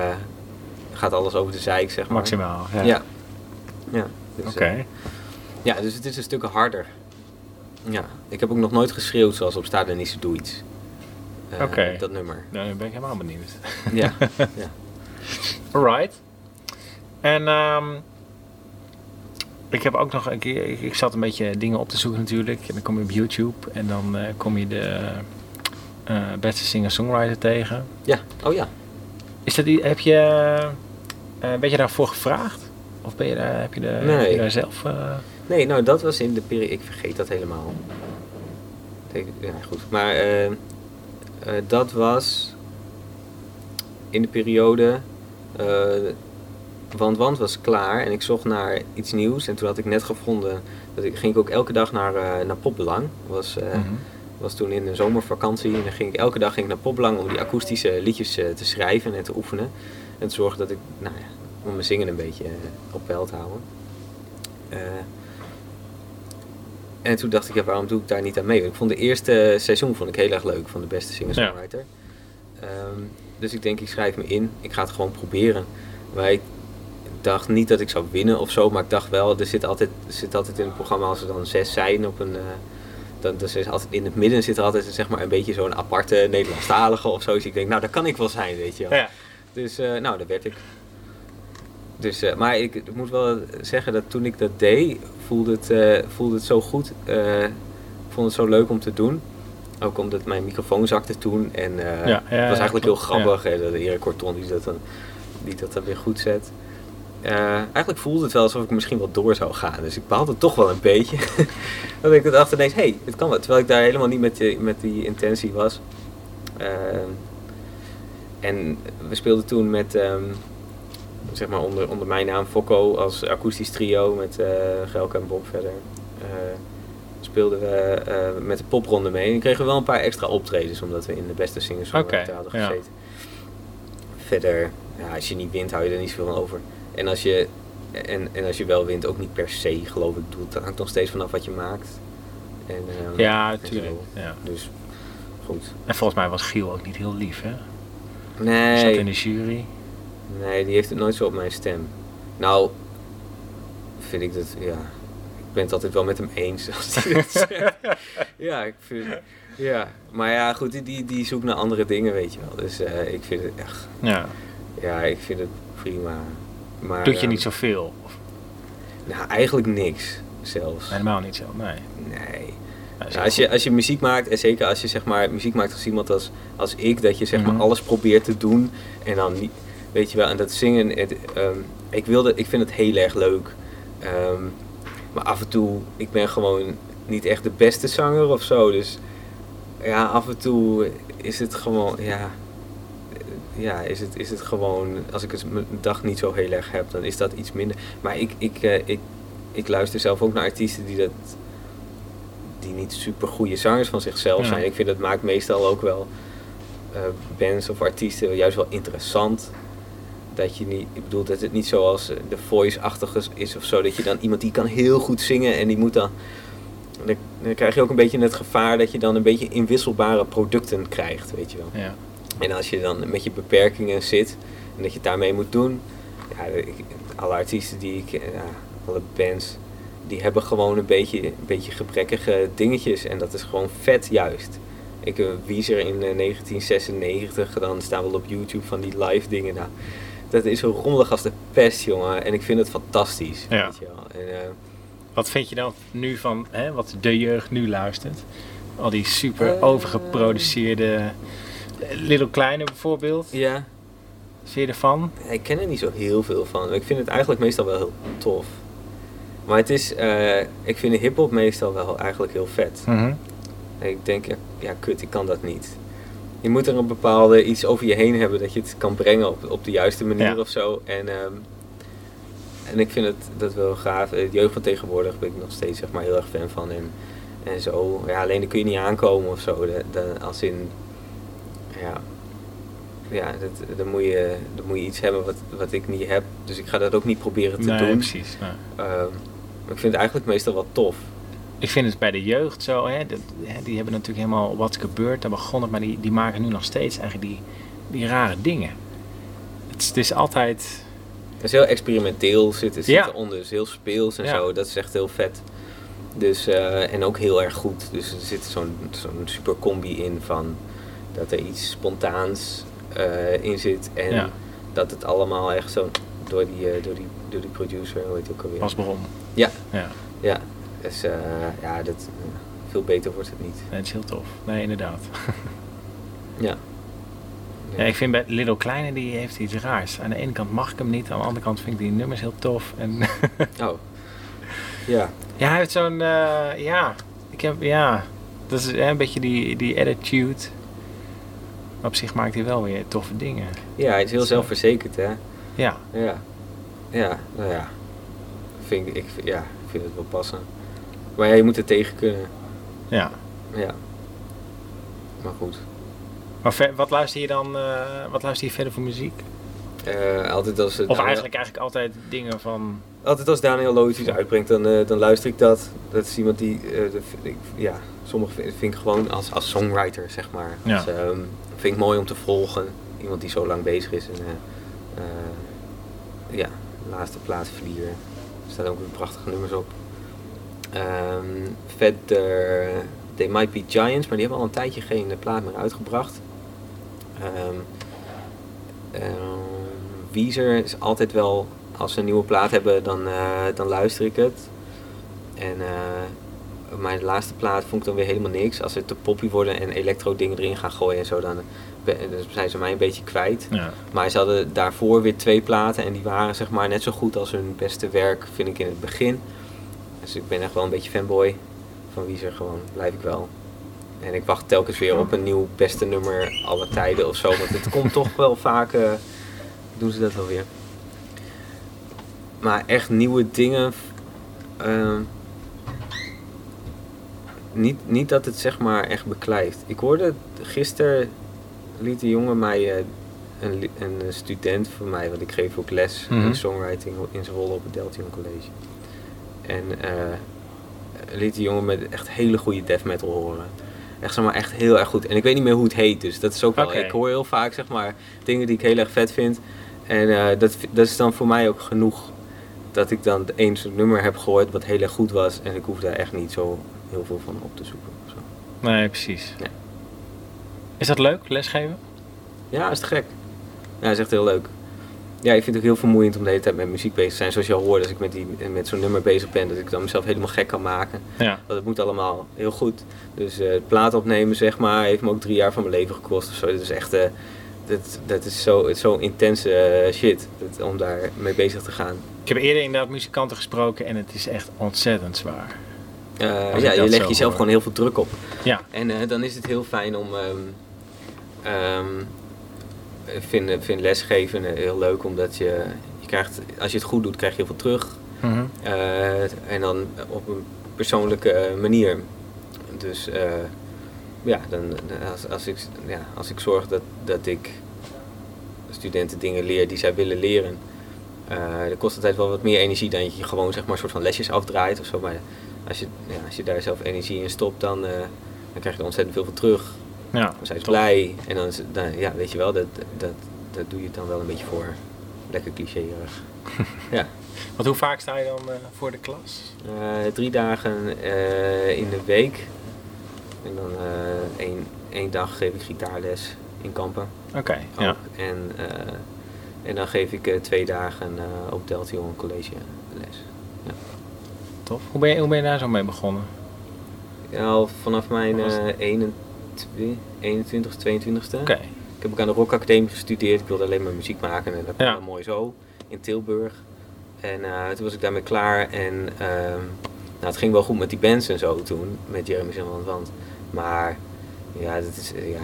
gaat alles over de zeik, zeg maar. Maximaal. Ja. Ja. ja. Dus, Oké. eh, ja, dus het is een stuk harder. Ja, ik heb ook nog nooit geschreeuwd zoals op Staat en Doe iets. Eh, Oké. Dat nummer. Nou, nu ben ik helemaal benieuwd. Ja, ja. Alright. En ehm, ik heb ook nog een keer, ik, ik zat een beetje dingen op te zoeken natuurlijk. En dan kom je op YouTube en dan eh, kom je de eh, beste singer-songwriter tegen. ja, oh ja. Is dat, heb je, ben je daarvoor gevraagd? Of ben je daar, heb je, de, Nee. heb je daar zelf... eh, Nee, nou dat was in de periode, ik vergeet dat helemaal. Ik- Ja, goed. Maar eh, eh, dat was in de periode, eh, want Want was klaar en ik zocht naar iets nieuws. En toen had ik net gevonden, dat ik, ging ik ook elke dag naar, eh naar Popbelang. Was, eh, mhm. was toen in de zomervakantie en dan ging ik elke dag ging ik naar Popbelang om die akoestische liedjes eh, te schrijven en te oefenen. En te zorgen dat ik, nou ja, om mijn zingen een beetje eh, op peil te houden. Eh, en toen dacht ik, ja, waarom doe ik daar niet aan mee? Want Ik vond de eerste seizoen vond ik heel erg leuk van de beste singer-songwriter. Ehm, dus ik denk, ik schrijf me in. Ik ga het gewoon proberen. Maar ik dacht niet dat ik zou winnen of zo. Maar ik dacht wel, er zit altijd, er zit altijd in het programma, als er dan zes zijn op een... eh, dan, dan is altijd, in het midden zit er altijd zeg maar, een beetje zo'n aparte Nederlandstalige of zo. Dus ik denk, nou, dat kan ik wel zijn, weet je wel. Ja. Dus eh, nou, dat werd ik. Dus, eh, maar ik, ik moet wel zeggen dat toen ik dat deed, voelde het, eh, voelde het zo goed. Ik vond het zo leuk om te doen. Ook omdat mijn microfoon zakte toen. En Ja, ja, het was eigenlijk heel grappig. hè, dat Erik Corton die dat, dan, die dat dan weer goed zet. Eigenlijk voelde het wel alsof ik misschien wel door zou gaan. Dus ik behaalde het toch wel een beetje. dat ik dacht ineens, hé, hey, het kan wel. Terwijl ik daar helemaal niet met die, met die intentie was. En we speelden toen met, ehm, zeg maar onder, onder mijn naam Fokko als akoestisch trio met eh Gelke en Bob verder. Eh, speelden we eh, met de popronde mee. En kregen we wel een paar extra optredens omdat we in de beste singers Oké, hadden ja. gezeten. Verder, ja, als je niet wint hou je er niet zoveel van over. En als je, en, en als je wel wint ook niet per se geloof ik. Bedoel, Het hangt nog steeds vanaf wat je maakt. En, ehm, Ja, natuurlijk. Ja. Dus goed. En volgens mij was Giel ook niet heel lief, hè? Zat Nee, in de jury. nee, die heeft het nooit zo op mijn stem. Nou, vind ik dat, ja, ik ben het altijd wel met hem eens als hij dat zegt. Ja, ik vind, ja, maar ja, goed, die- die, die zoekt naar andere dingen, weet je wel. Dus eh, ik vind het echt, Ja. ja, ik vind het prima. Maar, Doet je ehm, niet zoveel? Of, Nou, eigenlijk niks zelfs. helemaal niet zo, nee. Nee. Heel als, je, als je muziek maakt, en zeker als je zeg maar, muziek maakt als iemand als, als ik, dat je zeg Mhm. maar alles probeert te doen en dan niet, weet je wel, en dat zingen, het, ehm, ik, wilde, ik vind het heel erg leuk. Ehm, maar af en toe, ik ben gewoon niet echt de beste zanger of zo, dus ja, af en toe is het gewoon, ja, ja, is het, is het gewoon, als ik het mijn dag niet zo heel erg heb, dan is dat iets minder. Maar ik, ik, eh, ik, ik luister zelf ook naar artiesten die dat die niet super goede zangers van zichzelf Ja. zijn. Ik vind dat maakt meestal ook wel eh, bands of artiesten juist wel interessant. Dat je niet, ik bedoel dat het niet zoals eh, de voice-achtig is- is of zo, dat je dan iemand die kan heel goed zingen en die moet dan. Dan, dan krijg je ook een beetje het gevaar dat je dan een beetje inwisselbare producten krijgt, weet je wel. Ja. En als je dan met je beperkingen zit en dat je het daarmee moet doen, ja, ik, alle artiesten die ik, ja, alle bands, die hebben gewoon een beetje, een beetje gebrekkige dingetjes en dat is gewoon vet juist. Ik heb Weezer in eh, 1996 dan staan wel op YouTube van die live dingen. Nou, dat is zo rommelig als de pest, jongen. En ik vind het fantastisch. Ja. Weet je wel. En, eh, Wat vind je dan nu van hè, wat de jeugd nu luistert? Al die super Eh. overgeproduceerde eh, Little Kleine bijvoorbeeld. ja, Vind je ervan? ik ken er niet zo heel veel van. Ik vind het eigenlijk meestal wel heel tof. Maar het is, eh, ik vind hip-hop meestal wel eigenlijk heel vet. En ik denk, ja, kut, ik kan dat niet. Je moet er een bepaalde iets over je heen hebben dat je het kan brengen op, op de juiste manier Ja. of zo. En, ehm, en ik vind het dat wel gaaf. Eh, De jeugd van tegenwoordig ben ik nog steeds zeg maar, heel erg fan van. En, en zo. Ja, alleen dan kun je niet aankomen of zo. De, de- als in, ja, ja dat, dan, moet je, dan moet je iets hebben wat, wat ik niet heb. Dus ik ga dat ook niet proberen te Nee, doen. precies. nee. Ehm, maar ik vind het eigenlijk meestal wel tof. Ik vind het bij de jeugd zo, hè, hè, die hebben natuurlijk helemaal wat gebeurd, daar begon het, maar die, die maken nu nog steeds eigenlijk die, die rare dingen. Het, is- het is altijd, Het is heel experimenteel zitten, Ja. onder, dus heel speels en Ja. zo. Dat is echt heel vet. Dus, eh, en ook heel erg goed. Dus er zit zo'n zo'n super combi in van dat er iets spontaans eh, in zit. En Ja. dat het allemaal echt zo door die, eh, door die, door die producer, hoe heet hij ook alweer? pas begon. Ja, Ja, ja. Dus eh, ja, dat, eh, veel beter wordt het niet. nee, het is heel tof. Nee, inderdaad. Ja. Ja, ik vind bij Little Kleine, die heeft iets raars. Aan de ene kant mag ik hem niet, aan de andere kant vind ik die nummers heel tof. En Oh. Ja. ja, hij heeft zo'n, eh, ja, ik heb, ja, dat is hè, een beetje die, die attitude. Maar op zich maakt hij wel weer toffe dingen. ja, hij is heel zelfverzekerd, hè. Ja, Ja. Ja, nou ja. Vind ik, ik, ja, ik vind het wel passen. Maar ja, je moet er tegen kunnen. ja. Ja. Maar goed. Maar ver- wat luister je dan, eh, wat luister je verder voor muziek? Eh, altijd als, Of Daniel, eigenlijk, eigenlijk altijd dingen van, altijd als Daniel Loos iets uitbrengt, dan, eh, dan luister ik dat. Dat is iemand die, dat vind ik, ja, sommige vind, vind ik gewoon als, als songwriter, zeg maar. Ja. Als, ehm, vind ik mooi om te volgen. Iemand die zo lang bezig is. En, ja, laatste plaats Vlier. Staan ook weer prachtige nummers op. Ehm, verder, They Might Be Giants, maar die hebben al een tijdje geen plaat meer uitgebracht. Ehm, Weezer is altijd wel, als ze een nieuwe plaat hebben, dan, eh, dan luister ik het. En eh, mijn laatste plaat vond ik dan weer helemaal niks. Als ze te poppy worden en electro dingen erin gaan gooien en zo, dan zijn ze mij een beetje kwijt. ja, Maar ze hadden daarvoor weer twee platen en die waren zeg maar net zo goed als hun beste werk, vind ik in het begin. Dus ik ben echt wel een beetje fanboy van Weezer, gewoon, blijf ik wel. En ik wacht telkens weer op een nieuw beste nummer alle tijden of zo, want het komt toch wel vaak, eh, doen ze dat wel weer. Maar echt nieuwe dingen, ehm, niet, niet dat het zeg maar echt beklijft. Ik hoorde gisteren, liet de jongen mij, eh, een, een student van mij, want ik geef ook les Mhm. in songwriting in Zwolle op het Deltion College. En eh, liet die jongen met echt hele goede death metal horen. echt, zeg maar, echt heel erg goed. En ik weet niet meer hoe het heet, dus dat is ook wel... Ik hoor heel vaak zeg maar, dingen die ik heel erg vet vind. En eh, dat, dat is dan voor mij ook genoeg dat ik dan eens een nummer heb gehoord wat heel erg goed was. En ik hoef daar echt niet zo heel veel van op te zoeken. of zo. Nee, precies. Ja. Is dat leuk, lesgeven? Ja, is te gek. Ja, dat is echt heel leuk. Ja, ik vind het ook heel vermoeiend om de hele tijd met muziek bezig te zijn. Zoals je al hoort, als ik met, die, met zo'n nummer bezig ben, dat ik dan mezelf helemaal gek kan maken. Ja. Want het moet allemaal heel goed. Dus het plaat opnemen, zeg maar, heeft me ook drie jaar van mijn leven gekost of zo. Dat is echt, eh, dat, dat is zo, zo intense eh, shit, dat, om daar mee bezig te gaan. Ik heb eerder inderdaad muzikanten gesproken en het is echt ontzettend zwaar. Ja, je dat legt jezelf hoor. gewoon heel veel druk op. Ja. En dan is het heel fijn om. ehm ehm, ik vind, vind lesgeven heel leuk, omdat je, je krijgt, als je het goed doet, krijg je heel veel terug. Mhm. Eh, en dan op een persoonlijke eh, manier. Dus eh, ja, dan, als, als, ik, ja, als ik zorg dat, dat ik studenten dingen leer die zij willen leren, eh dan kost altijd wel wat meer energie dan je gewoon zeg maar een soort van lesjes afdraait of zo. Maar als je, ja, als je daar zelf energie in stopt, dan, dan krijg je er ontzettend veel van terug. Ja, Dan zijn ze top. blij. En dan, is het- dan, ja, weet je wel, dat, dat, dat doe je het dan wel een beetje voor. Lekker clichéerig. ja. Want hoe vaak sta je dan eh, voor de klas? Eh, drie dagen eh, in de week. En dan één, één dag geef ik gitaarles in Kampen. Oké, ja. En, en dan geef ik twee dagen op Deltion college les. Tof. Hoe ben, je, hoe ben je daar zo mee begonnen? Ja, al vanaf mijn Wat was eh 21, 21ste, 22ste. Oké. Ik heb ook aan de Rock Academie gestudeerd. Ik wilde alleen maar muziek maken en dat kwam Ja. mooi zo in Tilburg. En eh, toen was ik daarmee klaar en ehm, nou, het ging wel goed met die bands en zo toen, met Jeremy Van Want. Maar ja, dat is, eh, ja,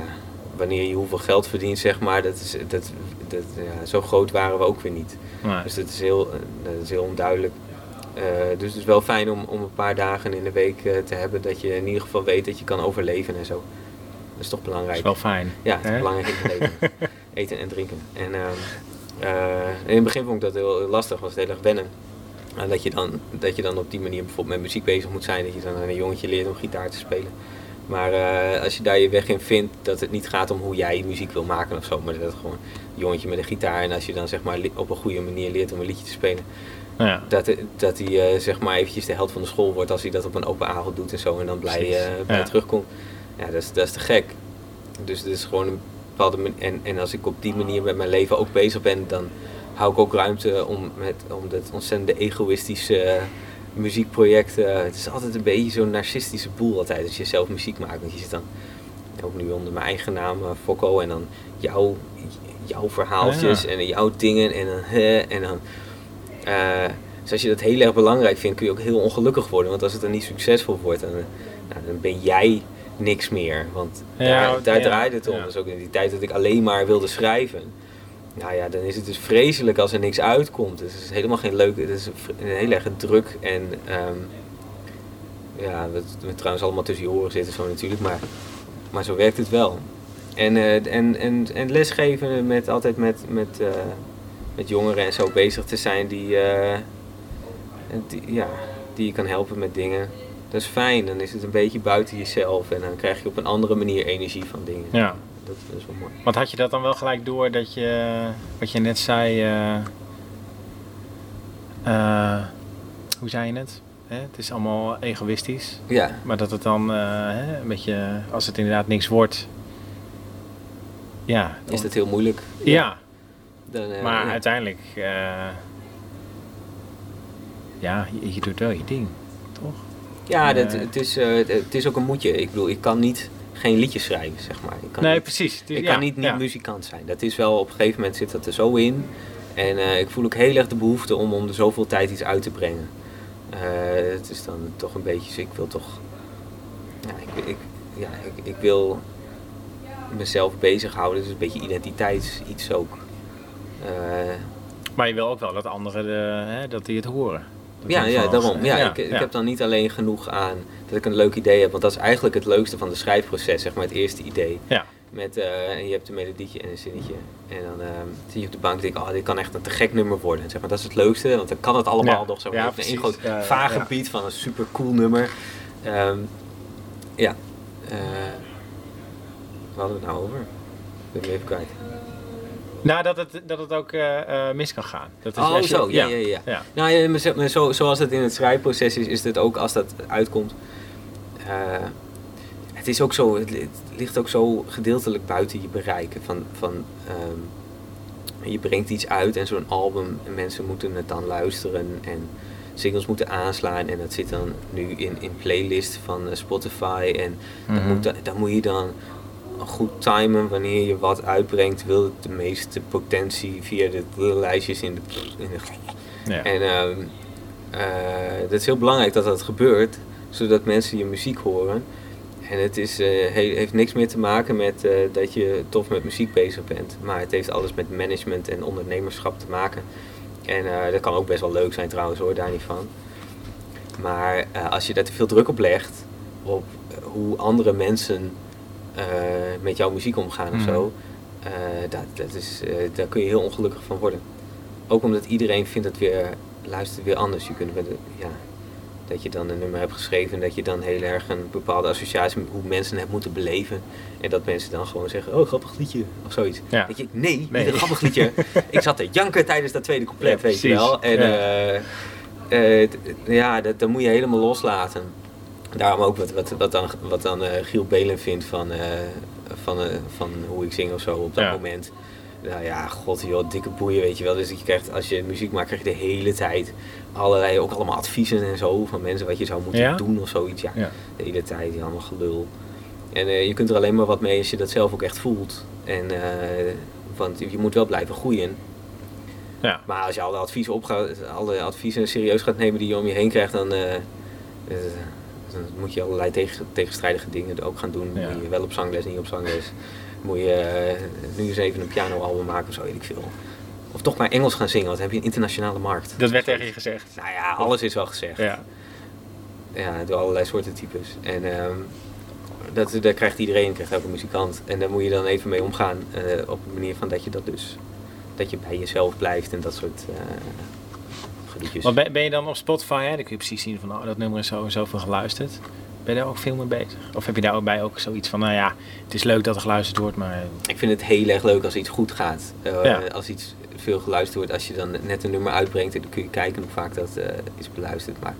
wanneer je hoeveel geld verdient, zeg maar, dat is, dat, dat, ja, zo groot waren we ook weer niet. Nee. Dus dat is heel, eh, dat is heel onduidelijk. Dus het is wel fijn om, om een paar dagen in de week te hebben dat je in ieder geval weet dat je kan overleven en zo. Dat is toch Dat belangrijk. is wel fijn. Ja, het is Hè? belangrijk in het leven. Eten en drinken. En ehm, eh, in het begin vond ik dat heel, heel lastig, was het heel erg wennen. En dat, je dan, dat je dan op die manier bijvoorbeeld met muziek bezig moet zijn, dat je dan aan een jongetje leert om gitaar te spelen. Maar eh, als je daar je weg in vindt, dat het niet gaat om hoe jij muziek wil maken of zo, maar dat het gewoon een jongetje met een gitaar en als je dan zeg maar op een goede manier leert om een liedje te spelen, Ja. dat, dat hij zeg maar eventjes de held van de school wordt als hij dat op een open avond doet en zo en dan blij, ja. terugkomt. Ja, dat is, dat is te gek. Dus het is gewoon een bepaalde en, en als ik op die manier met mijn leven ook bezig ben, dan hou ik ook ruimte om met om dat ontzettend egoïstische eh, muziekproject. eh, het is altijd een beetje zo'n narcistische boel altijd als je zelf muziek maakt. Want je zit dan ook nu onder mijn eigen naam, eh, Fokko, en dan jouw, jouw verhaaltjes Ja. en jouw dingen en dan hè, en dan. dus als je dat heel erg belangrijk vindt, kun je ook heel ongelukkig worden. Want als het dan niet succesvol wordt, dan, nou, dan ben jij niks meer. Want Ja, daar, daar ja, draait het om. ja. Dus ook in die tijd dat ik alleen maar wilde schrijven. Nou ja, dan is het dus vreselijk als er niks uitkomt. Dus het is helemaal geen leuke. Het is een heel erg druk en. ehm, ja, we, we trouwens allemaal tussen je oren zitten zo natuurlijk, maar, maar zo werkt het wel. En, eh, en, en, en lesgeven met altijd met, met, eh, met jongeren en zo bezig te zijn die, eh, die, ja, die je kan helpen met dingen. Dat is fijn, dan is het een beetje buiten jezelf en dan krijg je op een andere manier energie van dingen. Ja. Dat, dat is wel mooi. Want had je dat dan wel gelijk door dat je, wat je net zei, eh, eh, hoe zei je het? Hè? Het is allemaal egoïstisch. Ja, Maar dat het dan eh, hè, een beetje, als het inderdaad niks wordt, ja. is dat heel moeilijk. Ja, Dan, maar ja. uiteindelijk, ja, je, je doet wel je ding? Ja, dat, het, is, eh, het, is ook een moedje. Ik bedoel, ik kan niet geen liedjes schrijven, zeg maar. Ik kan nee, niet, precies. Is- ik ja, kan niet, niet ja. muzikant zijn. Dat is wel, op een gegeven moment zit dat er zo in. En eh, ik voel ook heel erg de behoefte om, om er zoveel tijd iets uit te brengen. Eh, het is dan toch een beetje, ik wil toch, ja, ik, ik, ja, ik, ik wil mezelf bezighouden. Dus een beetje identiteits-iets ook. Eh, Maar je wil ook wel dat anderen de, hè, dat die het horen. Ja, ja daarom. Ja, ja, ik, ik heb dan niet alleen genoeg aan dat ik een leuk idee heb, want dat is eigenlijk het leukste van de schrijfproces, zeg maar, het eerste idee. Ja. Met, eh, en je hebt een melodietje en een zinnetje. En dan ehm zie je op de bank en denk oh, dit kan echt een te gek nummer worden. Zeg maar, dat is het leukste, want dan kan het allemaal Ja. nog zeg maar, Ja, op een groot vage ja. beat van een super cool nummer. Ehm, ja, eh waar hadden we het nou over? Ik ben even kwijt. Nou, dat het, dat het ook eh, eh, mis kan gaan. Dat is Oh, je- zo, ja, ja, ja. ja. Nou ja, maar zo, zoals het in het schrijfproces is, is het ook als dat uitkomt. eh, het is ook zo, het, li- het ligt ook zo gedeeltelijk buiten je bereik. Van, van, ehm, je brengt iets uit en zo'n album, en mensen moeten het dan luisteren en singles moeten aanslaan. En dat zit dan nu in, in playlist van Spotify. En dan, moet, da- dan moet je dan goed timen wanneer je wat uitbrengt. Wil het de meeste potentie via de lijstjes in de, in de Ja. en het is heel belangrijk dat dat gebeurt, zodat mensen je muziek horen. En het is, eh, he- heeft niks meer te maken met eh, dat je tof met muziek bezig bent. Maar het heeft alles met management en ondernemerschap te maken. En dat kan ook best wel leuk zijn trouwens hoor, daar niet van. Maar als je daar te veel druk op legt, op hoe andere mensen met jouw muziek omgaan of Mhm. zo, eh, dat, dat is, eh, daar kun je heel ongelukkig van worden. Ook omdat iedereen vindt het weer, luistert weer anders. Je kunt ja, dat je dan een nummer hebt geschreven en dat je dan heel erg een bepaalde associatie met hoe mensen het moeten beleven. En dat mensen dan gewoon zeggen, oh grappig liedje of zoiets. Ja. Dat je, nee, Nee. niet een grappig liedje. ik zat te janken tijdens dat tweede couplet, Ja, weet je wel. En Ja. eh, eh, ja, dat, dat moet je helemaal loslaten. Daarom ook wat, wat, wat dan, wat dan eh, Giel Belen vindt van, eh, van, eh, van hoe ik zing of zo op dat Ja. moment. Nou ja, god joh, dikke boeien weet je wel. Dus je krijgt, als je muziek maakt, krijg je de hele tijd allerlei, ook allemaal adviezen en zo van mensen wat je zou moeten Ja? doen of zoiets. Ja, Ja. de hele tijd, allemaal gelul. En je kunt er alleen maar wat mee als je dat zelf ook echt voelt. En, want je moet wel blijven groeien. Ja. Maar als je alle adviezen, opgaat, alle adviezen serieus gaat nemen die je om je heen krijgt, dan, dan moet je allerlei tegen, tegenstrijdige dingen ook gaan doen. Ja. Moet je wel op zangles, niet op zangles. Moet je eh, nu eens even een pianoalbum maken of zo, weet ik veel. Of toch maar Engels gaan zingen, want dan heb je een internationale markt. Dat werd tegen je gezegd. Nou ja, alles is wel gezegd. Ja. Ja, door allerlei soorten types. En ehm, dat, dat krijgt iedereen, krijgt elke muzikant. En daar moet je dan even mee omgaan. eh, op een manier van dat je dat dus, dat je bij jezelf blijft en dat soort eh Want ben, ben je dan op Spotify, hè? dan kun je precies zien van oh, dat nummer is zo en zoveel geluisterd. Ben je daar ook veel mee bezig? Of heb je daarbij ook zoiets van, nou ja, het is leuk dat er geluisterd wordt, maar... Ik vind het heel erg leuk als iets goed gaat. Eh, Ja. Als iets veel geluisterd wordt. Als je dan net een nummer uitbrengt, en dan kun je kijken hoe vaak dat eh, is beluisterd. Maar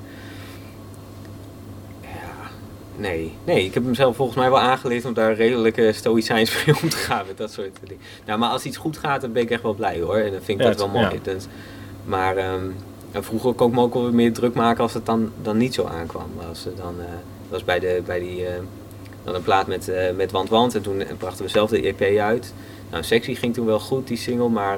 ja, nee. Nee, ik heb mezelf volgens mij wel aangeleerd om daar redelijk eh, stoïcijns mee om te gaan met dat soort dingen. Nou, maar als iets goed gaat, dan ben ik echt wel blij hoor. En dan vind ik Ja, dat wel mooi. ja. Dus, maar ehm, en vroeger kon ik me ook wel weer meer druk maken als het dan, dan niet zo aankwam. Als dan, eh, was bij, de, bij die, eh, dan een plaat met, eh, met Want Want en toen brachten we zelf de EP uit. Nou, Sexy ging toen wel goed, die single, maar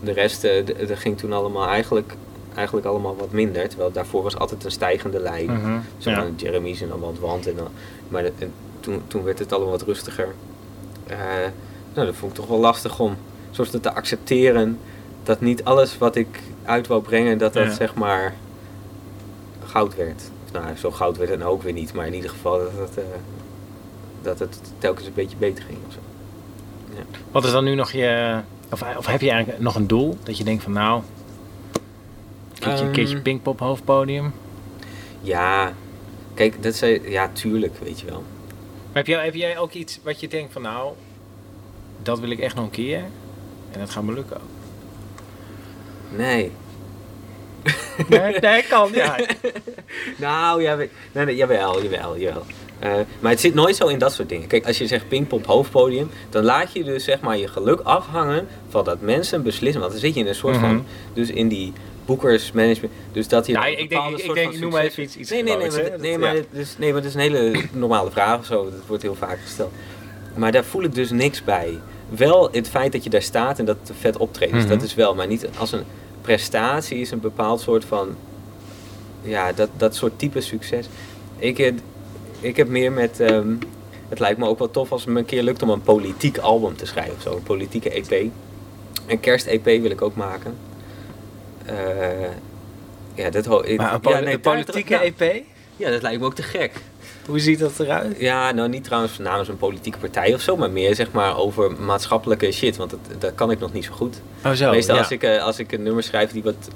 de rest dat ging toen allemaal eigenlijk, eigenlijk allemaal wat minder. Terwijl daarvoor was altijd een stijgende lijn. mhm, Zo ja. Jeremy's en dan Want Want. En dan, maar de- en toen, toen werd het allemaal wat rustiger. Nou, dat vond ik toch wel lastig om zoals te accepteren dat niet alles wat ik uit wou brengen, dat dat Ja. zeg maar goud werd. Nou, zo goud werd het nou ook weer niet, maar in ieder geval dat het, eh, dat het telkens een beetje beter ging. Of zo. Wat is dan nu nog je... Of, of heb je eigenlijk nog een doel? Dat je denkt van nou... Een keertje, Ehm. Pinkpop hoofdpodium. Ja, kijk, dat zei, ja, tuurlijk, weet je wel. Maar heb jij, heb jij ook iets wat je denkt van nou... Dat wil ik echt nog een keer. En dat gaat me lukken ook. Nee. Nee, nee kan. Ja. Nou, ja, we- nee, nee, jawel, jawel, jawel. Eh, maar het zit nooit zo in dat soort dingen. Kijk, als je zegt Pinkpop hoofdpodium, dan laat je dus zeg maar je geluk afhangen van dat mensen beslissen. Want dan zit je in een soort Mhm. van, dus in die boekersmanagement, dus dat je Nou, ik denk, ik soort denk van ik noem maar even iets, iets Nee, nee, nee, groots, maar, nee, Dat- maar, ja. nee, maar het is een hele normale vraag of zo. Dat wordt heel vaak gesteld. Maar daar voel ik dus niks bij. Wel het feit dat je daar staat en dat het vet optreedt, dus Mhm. dat is wel. Maar niet als een prestatie is een bepaald soort van ja, dat, dat soort type succes. Ik, eh, ik heb meer met. ehm, het lijkt me ook wel tof als het me een keer lukt om een politiek album te schrijven of zo. Een politieke EP. Een kerst-EP wil ik ook maken. Eh, ja, dat Maar een, ja, nee, een politieke EP? Ja, dat lijkt me ook te gek. Hoe ziet dat eruit? Ja, nou niet trouwens namens een politieke partij of zo, maar meer zeg maar over maatschappelijke shit. Want dat, dat kan ik nog niet zo goed. Oh zo, Meestal ja. als, ik, eh, als ik een nummer schrijf die, wat,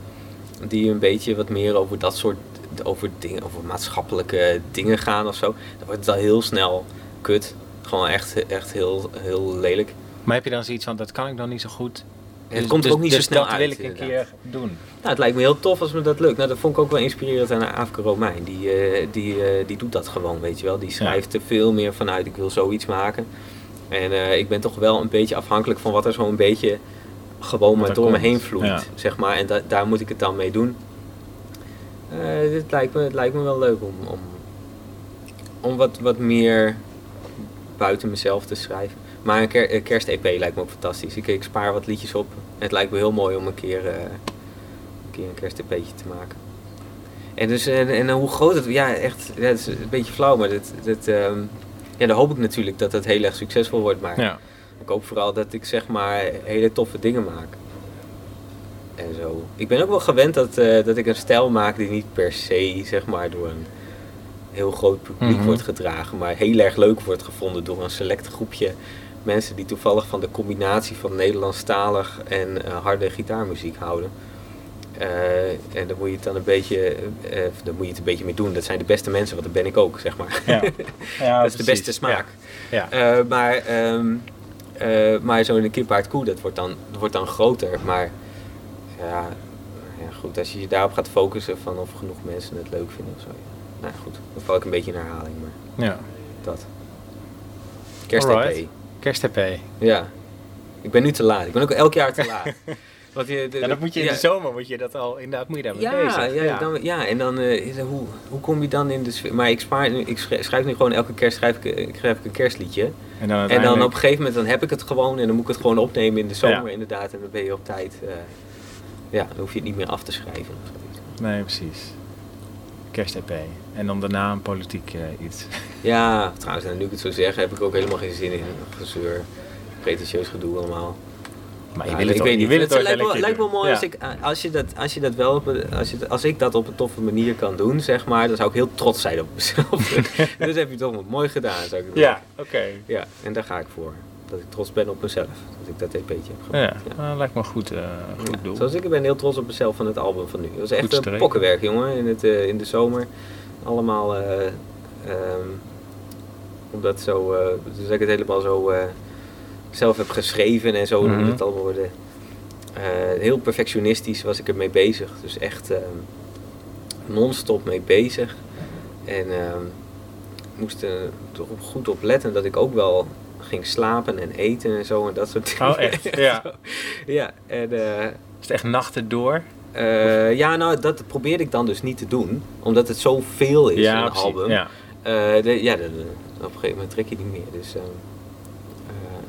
die een beetje wat meer over dat soort over, dingen, over maatschappelijke dingen gaan of zo, dan wordt het al heel snel kut. Gewoon echt, echt heel, heel lelijk. Maar heb je dan zoiets van, dat kan ik dan niet zo goed? Het komt er ook niet zo dus snel dat uit. wil ik een inderdaad. keer doen. Nou, het lijkt me heel tof als me dat lukt. Nou, dat vond ik ook wel inspirerend aan Afke Romein. Die, eh, die, eh, die doet dat gewoon, weet je wel. Die schrijft er veel meer vanuit, ik wil zoiets maken. En eh, ik ben toch wel een beetje afhankelijk van wat er zo'n beetje gewoon maar door me heen vloeit, zeg maar. En da- daar moet ik het dan mee doen. Dit lijkt me, het lijkt me wel leuk om, om, om wat, wat meer buiten mezelf te schrijven. Maar een ker- een kerst-EP lijkt me ook fantastisch. Ik, ik spaar wat liedjes op. Het lijkt me heel mooi om een keer, eh, een, keer een te maken. En, dus, en, en hoe groot het... Ja, echt, ja, is een beetje flauw, maar dat, dat, ehm, ja, dan hoop ik natuurlijk dat het heel erg succesvol wordt. Maar Ja. ik hoop vooral dat ik zeg maar hele toffe dingen maak. En zo. Ik ben ook wel gewend dat, eh, dat ik een stijl maak die niet per se zeg maar door een heel groot publiek Mhm. wordt gedragen, maar heel erg leuk wordt gevonden door een select groepje mensen die toevallig van de combinatie van Nederlandstalig en eh, harde gitaarmuziek houden. Eh, en daar moet je het dan een beetje, daar moet je het een beetje mee doen. Dat zijn de beste mensen, want dat ben ik ook, zeg maar. Ja. Ja, dat is de beste smaak. Ja. Ja. Maar ehm eh, maar zo'n kippaard koe, dat wordt, dan, dat wordt dan groter. Maar ja, ja, goed, als je je daarop gaat focussen van of genoeg mensen het leuk vinden of zo. ja. Nou goed, dan val ik een beetje in herhaling, maar ja. dat. Kerst. Kerst-EP. Ja. Ik ben nu te laat. Ik ben ook elk jaar te laat. Want je, de- Ja, dat moet je in ja. de zomer, moet je dat al, inderdaad, moet je daarmee Ja, bezig. ja, Dan, ja, en dan, eh, is er- hoe, hoe kom je dan in de sfeer? Maar ik, spaar, nu- ik schrijf, nu gewoon elke kerst schrijf ik, ik schrijf ik een kerstliedje. En dan, En dan op een gegeven moment dan heb ik het gewoon en dan moet ik het gewoon opnemen in de zomer Ja. inderdaad. En dan ben je op tijd. eh, ja, dan hoef je het niet meer af te schrijven. Nee, precies. Kerst-EP. En dan daarna een politiek eh, iets. Ja, trouwens, en nu ik het zo zeg, heb ik ook helemaal geen zin in. Gezeur, pretentieus gedoe allemaal. Maar je wil het ik je niet. wil het lijkt, wel een wel mooi als, ik, eh, als, je dat, als je dat wel op, een- als, je, als ik dat op een toffe manier kan doen, zeg maar, dan zou ik heel trots zijn op mezelf. dus heb je toch mooi gedaan, zou ik Ja, zeggen. ja oké. Ja, en daar ga ik voor. Dat ik trots ben op mezelf. Dat ik dat EP'tje heb gemaakt. Ja, nou, lijkt me een goed, eh, goed doel. Zoals ik ben heel trots op mezelf van het album van nu. Het was echt een streven. pokkenwerk, jongen, in, het, eh, in de zomer. Allemaal, eh ehm, omdat zo, eh, dus ik het helemaal zo eh, zelf heb geschreven en zo, moet het allemaal worden. heel perfectionistisch was ik ermee bezig. Dus echt ehm, non-stop mee bezig. En ehm, ik moest er toch goed op letten dat ik ook wel ging slapen en eten en zo en dat soort dingen. Oh, echt? Ja. ja, en... Is het echt nachten door? Eh, ja, nou, dat probeerde ik dan dus niet te doen. Omdat het zoveel is, ja, een precies. album. Ja. Eh, de- ja, de- de- op een gegeven moment trek je niet meer. Dus eh,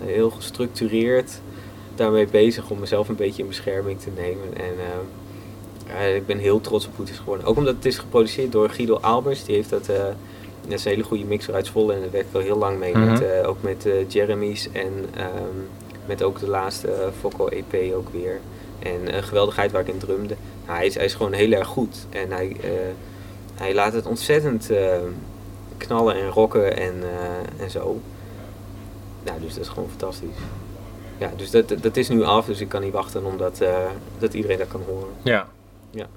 heel gestructureerd daarmee bezig om mezelf een beetje in bescherming te nemen. En ik ben heel trots op hoe het is geworden. Ook omdat het is geproduceerd door Guido Albers. Die heeft dat... dat is een hele goede mixer uit Zwolle en daar werk ik al heel lang mee. Mhm. met, eh, ook met Jeremy's en ehm, met ook de laatste Focco EP ook weer. En eh, Geweldigheid waar ik in drumde. Nou, hij, is, hij is gewoon heel erg goed. En hij, eh, hij laat het ontzettend eh, knallen en rocken en, en zo. Nou, dus dat is gewoon fantastisch. Ja, dus dat, dat is nu af, dus ik kan niet wachten omdat dat iedereen dat kan horen. Ja. Ja.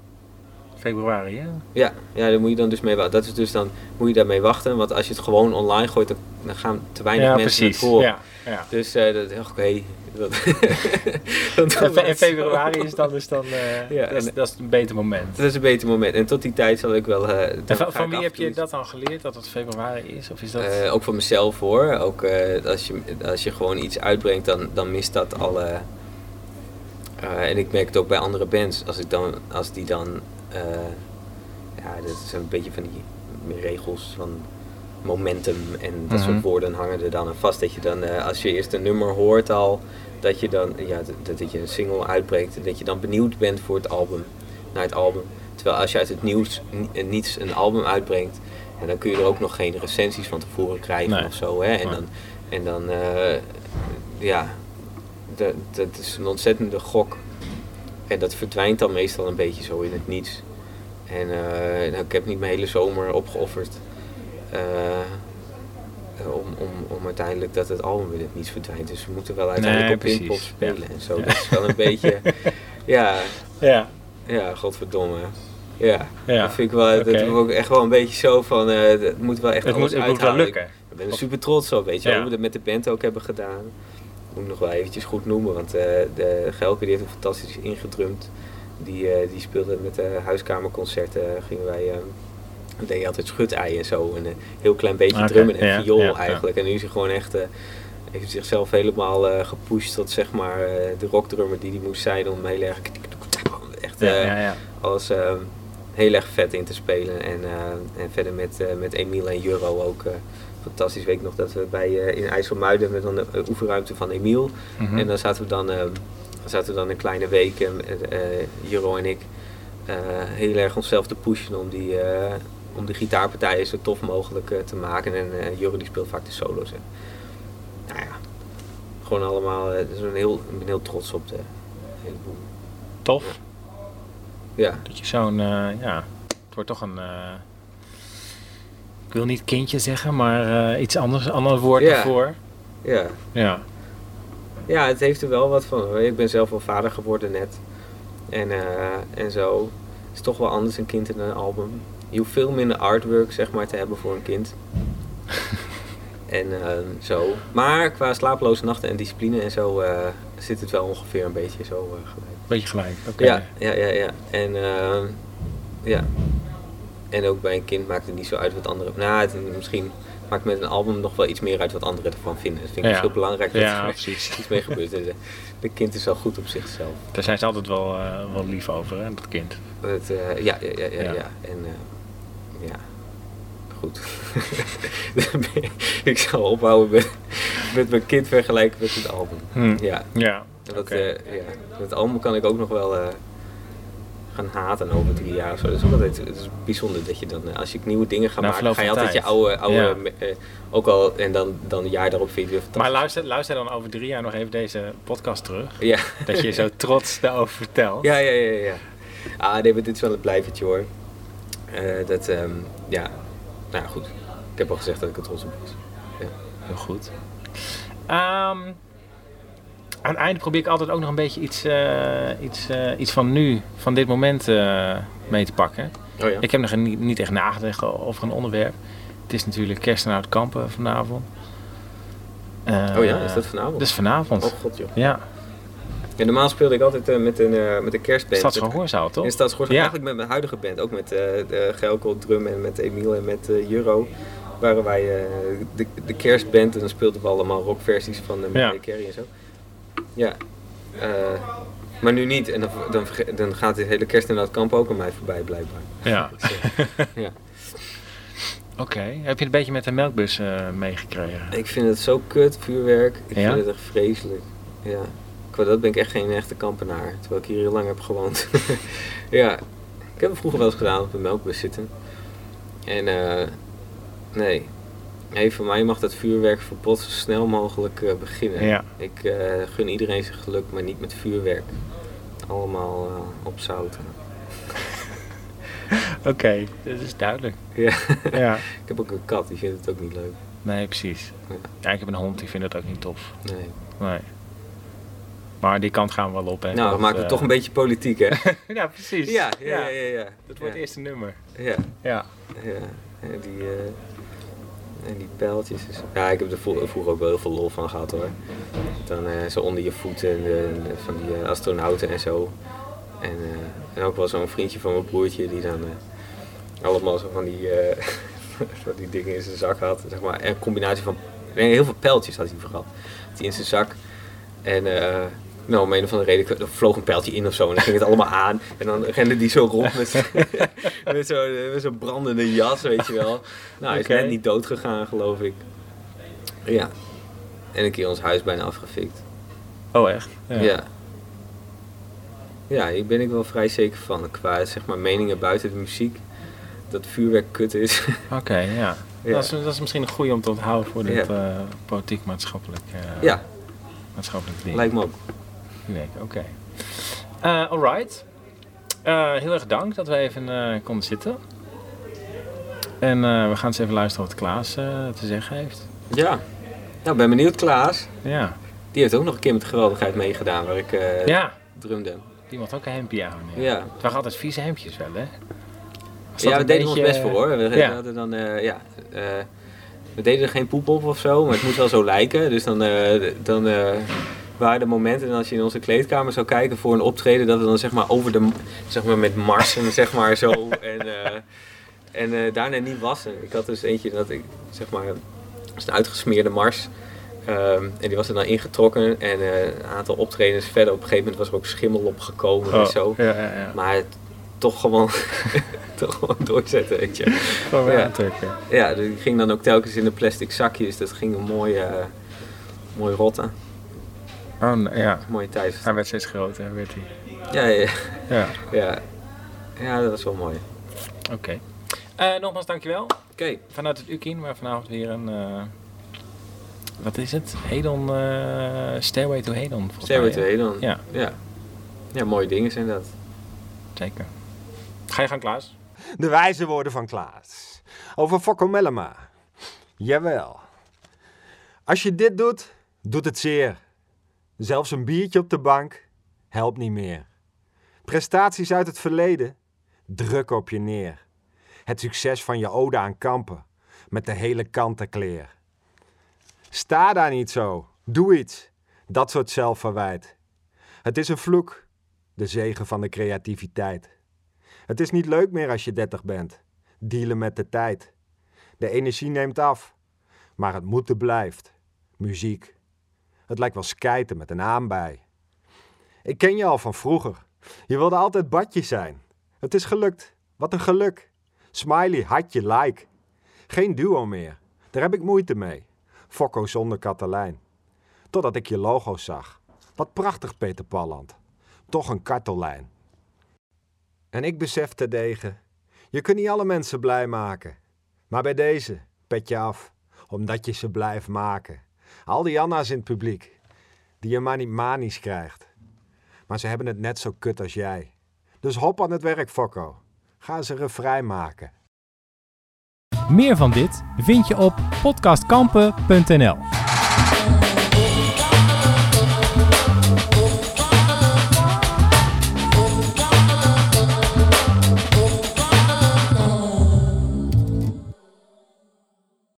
Februari, hè? Ja, ja, daar moet je dan dus mee wachten. Dat is dus dan moet je daarmee wachten, want als je het gewoon online gooit, dan, dan gaan te weinig ja, mensen precies. het horen. Ja, ja. Dus eh dat oké. dat, fe- in februari is dan dus dan, eh, Ja, dat, is, en- dat is een beter moment. Dat is een beter moment. En tot die tijd zal ik wel. eh, En van, van wie heb je dat dan geleerd, dat het februari is? Of is dat... Ook voor mezelf hoor. Ook als, je, als je gewoon iets uitbrengt, dan, dan mist dat alle. en ik merk het ook bij andere bands. Als, ik dan, als die dan. Eh, ja, dat is een beetje van die regels van momentum en dat Mhm. soort woorden hangen er dan aan vast. Dat je dan, eh, als je eerst een nummer hoort al, dat je dan, ja, dat, dat je een single uitbrengt, dat je dan benieuwd bent voor het album, naar het album. Terwijl als je uit het nieuws ni- niets een album uitbrengt, en dan kun je er ook nog geen recensies van tevoren krijgen Nee. of zo. Hè? En dan, en dan eh, ja, dat, dat is een ontzettende gok. En dat verdwijnt dan meestal een beetje zo in het niets. En eh, nou, ik heb niet mijn hele zomer opgeofferd. eh, eh, om, om, om uiteindelijk dat het album in het niets verdwijnt. Dus we moeten wel uiteindelijk Nee, op Pinkpop spelen Ja. en zo. Ja. Dat is wel een beetje, ja, Ja. ja, godverdomme. Ja, Ja. dat vind ik wel, dat ook echt wel een beetje zo van, het moet wel echt Het moet, alles het moet wel lukken. Ik ben er super trots op, weet je hoe we dat met de band ook hebben gedaan. Moet ik nog wel eventjes goed noemen, want eh, de Gelke die heeft een fantastisch ingedrumd. Die, eh, die speelde met de huiskamerconcerten, gingen wij, eh we deden altijd schutei en zo. En een heel klein beetje Oké, drummen en ja, viool ja, ja. eigenlijk. En nu is hij gewoon echt, eh, heeft zichzelf helemaal eh, gepusht tot zeg maar eh, de rockdrummer die hij moest zijn om heel erg echt eh, alles eh, heel erg vet in te spelen. En, eh, en verder met, eh, met Emiel en Juro ook eh, fantastisch. Weet ik nog dat we bij, eh, in IJsselmuiden met dan de eh, oefenruimte van Emiel. Mhm. En dan zaten we dan, eh, zaten we dan een kleine week, eh, Juro en ik, heel erg onszelf te pushen om die, om die gitaarpartijen zo tof mogelijk te maken. En Juro die speelt vaak de solo's. En, nou ja, gewoon allemaal, dus een heel, ik ben heel trots op de hele boel. Tof. Ja, Dat je zo'n, ja, het wordt toch een, ik wil niet kindje zeggen, maar eh, iets anders, ander woord Ja. ervoor. ja. Ja. Ja, het heeft er wel wat van. Ik ben zelf wel vader geworden net. En, eh, en zo. Het is toch wel anders een kind in een album. Je hoeft veel minder artwork zeg maar, te hebben voor een kind. en eh, zo. Maar qua slapeloze nachten en discipline en zo eh, zit het wel ongeveer een beetje zo gelijk. Beetje gelijk. Oké. Ja, ja, ja, ja. En eh, ja. En ook bij een kind maakt het niet zo uit wat anderen. Nou, het, misschien maakt met een album nog wel iets meer uit wat anderen ervan vinden. Dat vind ik Ja. heel belangrijk. dat Ja, er precies. iets mee gebeurt. De, de kind is al goed op zichzelf. Daar zijn ze altijd wel, eh, wel lief over, hè, dat kind. Het, eh, ja, ja, ja, ja. En eh, ja, goed. ik zal ophouden met, met mijn kind vergelijken met het album. Hm. Ja, Ja. dat, eh, ja. het album kan ik ook nog wel eh, gaan haten over drie jaar of zo. Dat is ook altijd het is bijzonder dat je dan, eh, als je nieuwe dingen gaat Na maken, ga je altijd je oude, oude Ja. eh, ook al, en dan, dan een jaar daarop vind je het Maar luister, luister dan over drie jaar nog even deze podcast terug. Ja. Dat je zo trots daarover vertelt. Ja, ja, ja, ja. Ah, nee, maar dit is wel een blijvertje hoor. Eh, dat, ehm, ja. Nou ja, goed. Ik heb al gezegd dat ik er trots op was. Heel goed. Ehm, aan het einde probeer ik altijd ook nog een beetje iets, eh, iets, eh, iets van nu, van dit moment eh, mee te pakken. Oh ja? Ik heb nog niet, niet echt nagedacht over een onderwerp. Het is natuurlijk kerst en oud kampen vanavond. Oh ja, is dat vanavond? Dat is vanavond. Oh god joh. Ja, Ja, normaal speelde ik altijd met, een, eh, met een kerstband. Stadsgehoorzaal toch? In Stadsgehoorzaal. Ja. Eigenlijk met mijn huidige band. Ook met de Gelko drum en met Emiel en met Euro. Waren wij de, de kerstband. En dan speelden we allemaal rockversies van de Ja. Mariah Carey en zo. Ja. Eh, maar nu niet. En dan, dan, dan gaat dit hele kerst en dat kamp ook aan mij voorbij blijkbaar. Ja. Eh, ja. Oké. Heb je een beetje met de melkbus eh, meegekregen? Ik vind het zo kut, vuurwerk. Ik Ja? vind het echt vreselijk. Ja. Qua dat ben ik echt geen echte kampenaar. Terwijl ik hier heel lang heb gewoond. ja. Ik heb het vroeger wel eens gedaan op een melkbus zitten. En eh nee. Nee, voor mij mag dat vuurwerkverbod zo snel mogelijk eh, beginnen. Ja. Ik eh, gun iedereen zijn geluk, maar niet met vuurwerk. Allemaal eh, opzouten. Oké, dat is duidelijk. Ja. Ja. ik heb ook een kat, die vindt het ook niet leuk. Nee, precies. Ja. Ja, ik heb een hond, die vindt het ook niet tof. Nee. Nee. Maar die kant gaan we wel op, hè? Nou, Dat, maken we eh, toch een beetje politiek, hè? ja, precies. ja, ja, ja, ja, ja. Dat wordt het eerste nummer. Ja. Ja. Die, eh, en die pijltjes. Ja, ik heb er vro- vroeger ook wel heel veel lol van gehad hoor. Dan eh, zo onder je voeten en van die eh, astronauten en zo. En, eh, en ook wel zo'n vriendje van mijn broertje die dan allemaal zo van die, die dingen in zijn zak had. Zeg maar. En Een combinatie van heel veel pijltjes had hij vooral. Hij in zijn zak. En nou, om een of andere reden er vloog een pijltje in of zo en dan ging het allemaal aan. En dan rende die zo rond met, met zo'n zo'n brandende jas, weet je wel. Nou, hij is Oké. net niet dood gegaan, geloof ik. Ja. En een keer ons huis bijna afgefikt. Oh, echt? Ja. ja. hier ben ik wel vrij zeker van. Qua zeg maar meningen buiten de muziek. Dat vuurwerk kut is. Oké, ja. Ja. Dat, is, dat is misschien een goede om te onthouden voor dit Ja. eh, politiek-maatschappelijk eh, ja, maatschappelijk ding. lijkt me ook. Week, oké. Eh, alright. Eh, heel erg dank dat we even eh, konden zitten. En we gaan eens even luisteren wat Klaas te zeggen heeft. Ja. Nou, ik ben benieuwd, Klaas. Ja. Die heeft ook nog een keer met geweldigheid meegedaan waar ik Ja, drumde. die mag ook een hempje aan. Ja. Ja. Het waren altijd vieze hemdjes wel, hè? Ja, we deden ons beetje- best voor hoor. We, Ja. hadden dan, ja, we deden er geen poep op of zo, maar het moest wel zo lijken. Dus dan, dan waren er momenten als je in onze kleedkamer zou kijken voor een optreden, dat we dan zeg maar over de, zeg maar met marsen zeg maar zo en, eh, en eh, daarna niet wassen. Ik had dus eentje dat ik zeg maar, is een uitgesmeerde mars. Ehm, en die was er dan ingetrokken en eh, een aantal optredens verder op een gegeven moment was er ook schimmel opgekomen en Oh, zo. Ja, ja, ja. Maar het, toch gewoon, toch gewoon doorzetten, weet je. Gewoon weer Ja. aantrekken. Ja, dus ik ging dan ook telkens in de plastic zakjes. Dat ging een mooie, mooi rotten. Oh, nee, ja. Mooie tijd. Hij werd steeds groter, werd hij. Ja, ja, Ja, ja. Ja, dat was wel mooi. oké. Eh, nogmaals, dankjewel. Oké, Vanuit het Ukin, maar vanavond weer een... eh, wat is het? Hedon... eh Stairway to Hedon, Stairway mij, to? Hedon. Ja, Ja. Ja, mooie dingen zijn dat. zeker. Ga je gang, Klaas? De wijze woorden van Klaas. Over Fokko Mellema. Jawel. Als je dit doet, doet het zeer. Zelfs een biertje op de bank helpt niet meer. Prestaties uit het verleden druk op je neer. Het succes van je ode aan kampen met de hele kantenkleer. Sta daar niet zo. Doe iets. Dat soort zelfverwijt. Het is een vloek. De zegen van de creativiteit. Het is niet leuk meer als je 30 bent. Dealen met de tijd. De energie neemt af. Maar het moeten blijft. Muziek. Het lijkt wel skijten met een naam bij. Ik ken je al van vroeger. Je wilde altijd badje zijn. Het is gelukt. Wat een geluk. Smiley, hartje, like. Geen duo meer. Daar heb ik moeite mee. Fokko zonder Katelijn. Totdat ik je logo zag. Wat prachtig, Peter Palland. Toch een kartellijn. En ik besef te degen, je kunt niet alle mensen blij maken. Maar bij deze, pet je af, omdat je ze blijft maken. Al die Anna's in het publiek, die je maar niet manisch krijgt. Maar ze hebben het net zo kut als jij. Dus hop aan het werk, Fokko. Ga ze refrein maken. Meer van dit vind je op podcastkampen.nl.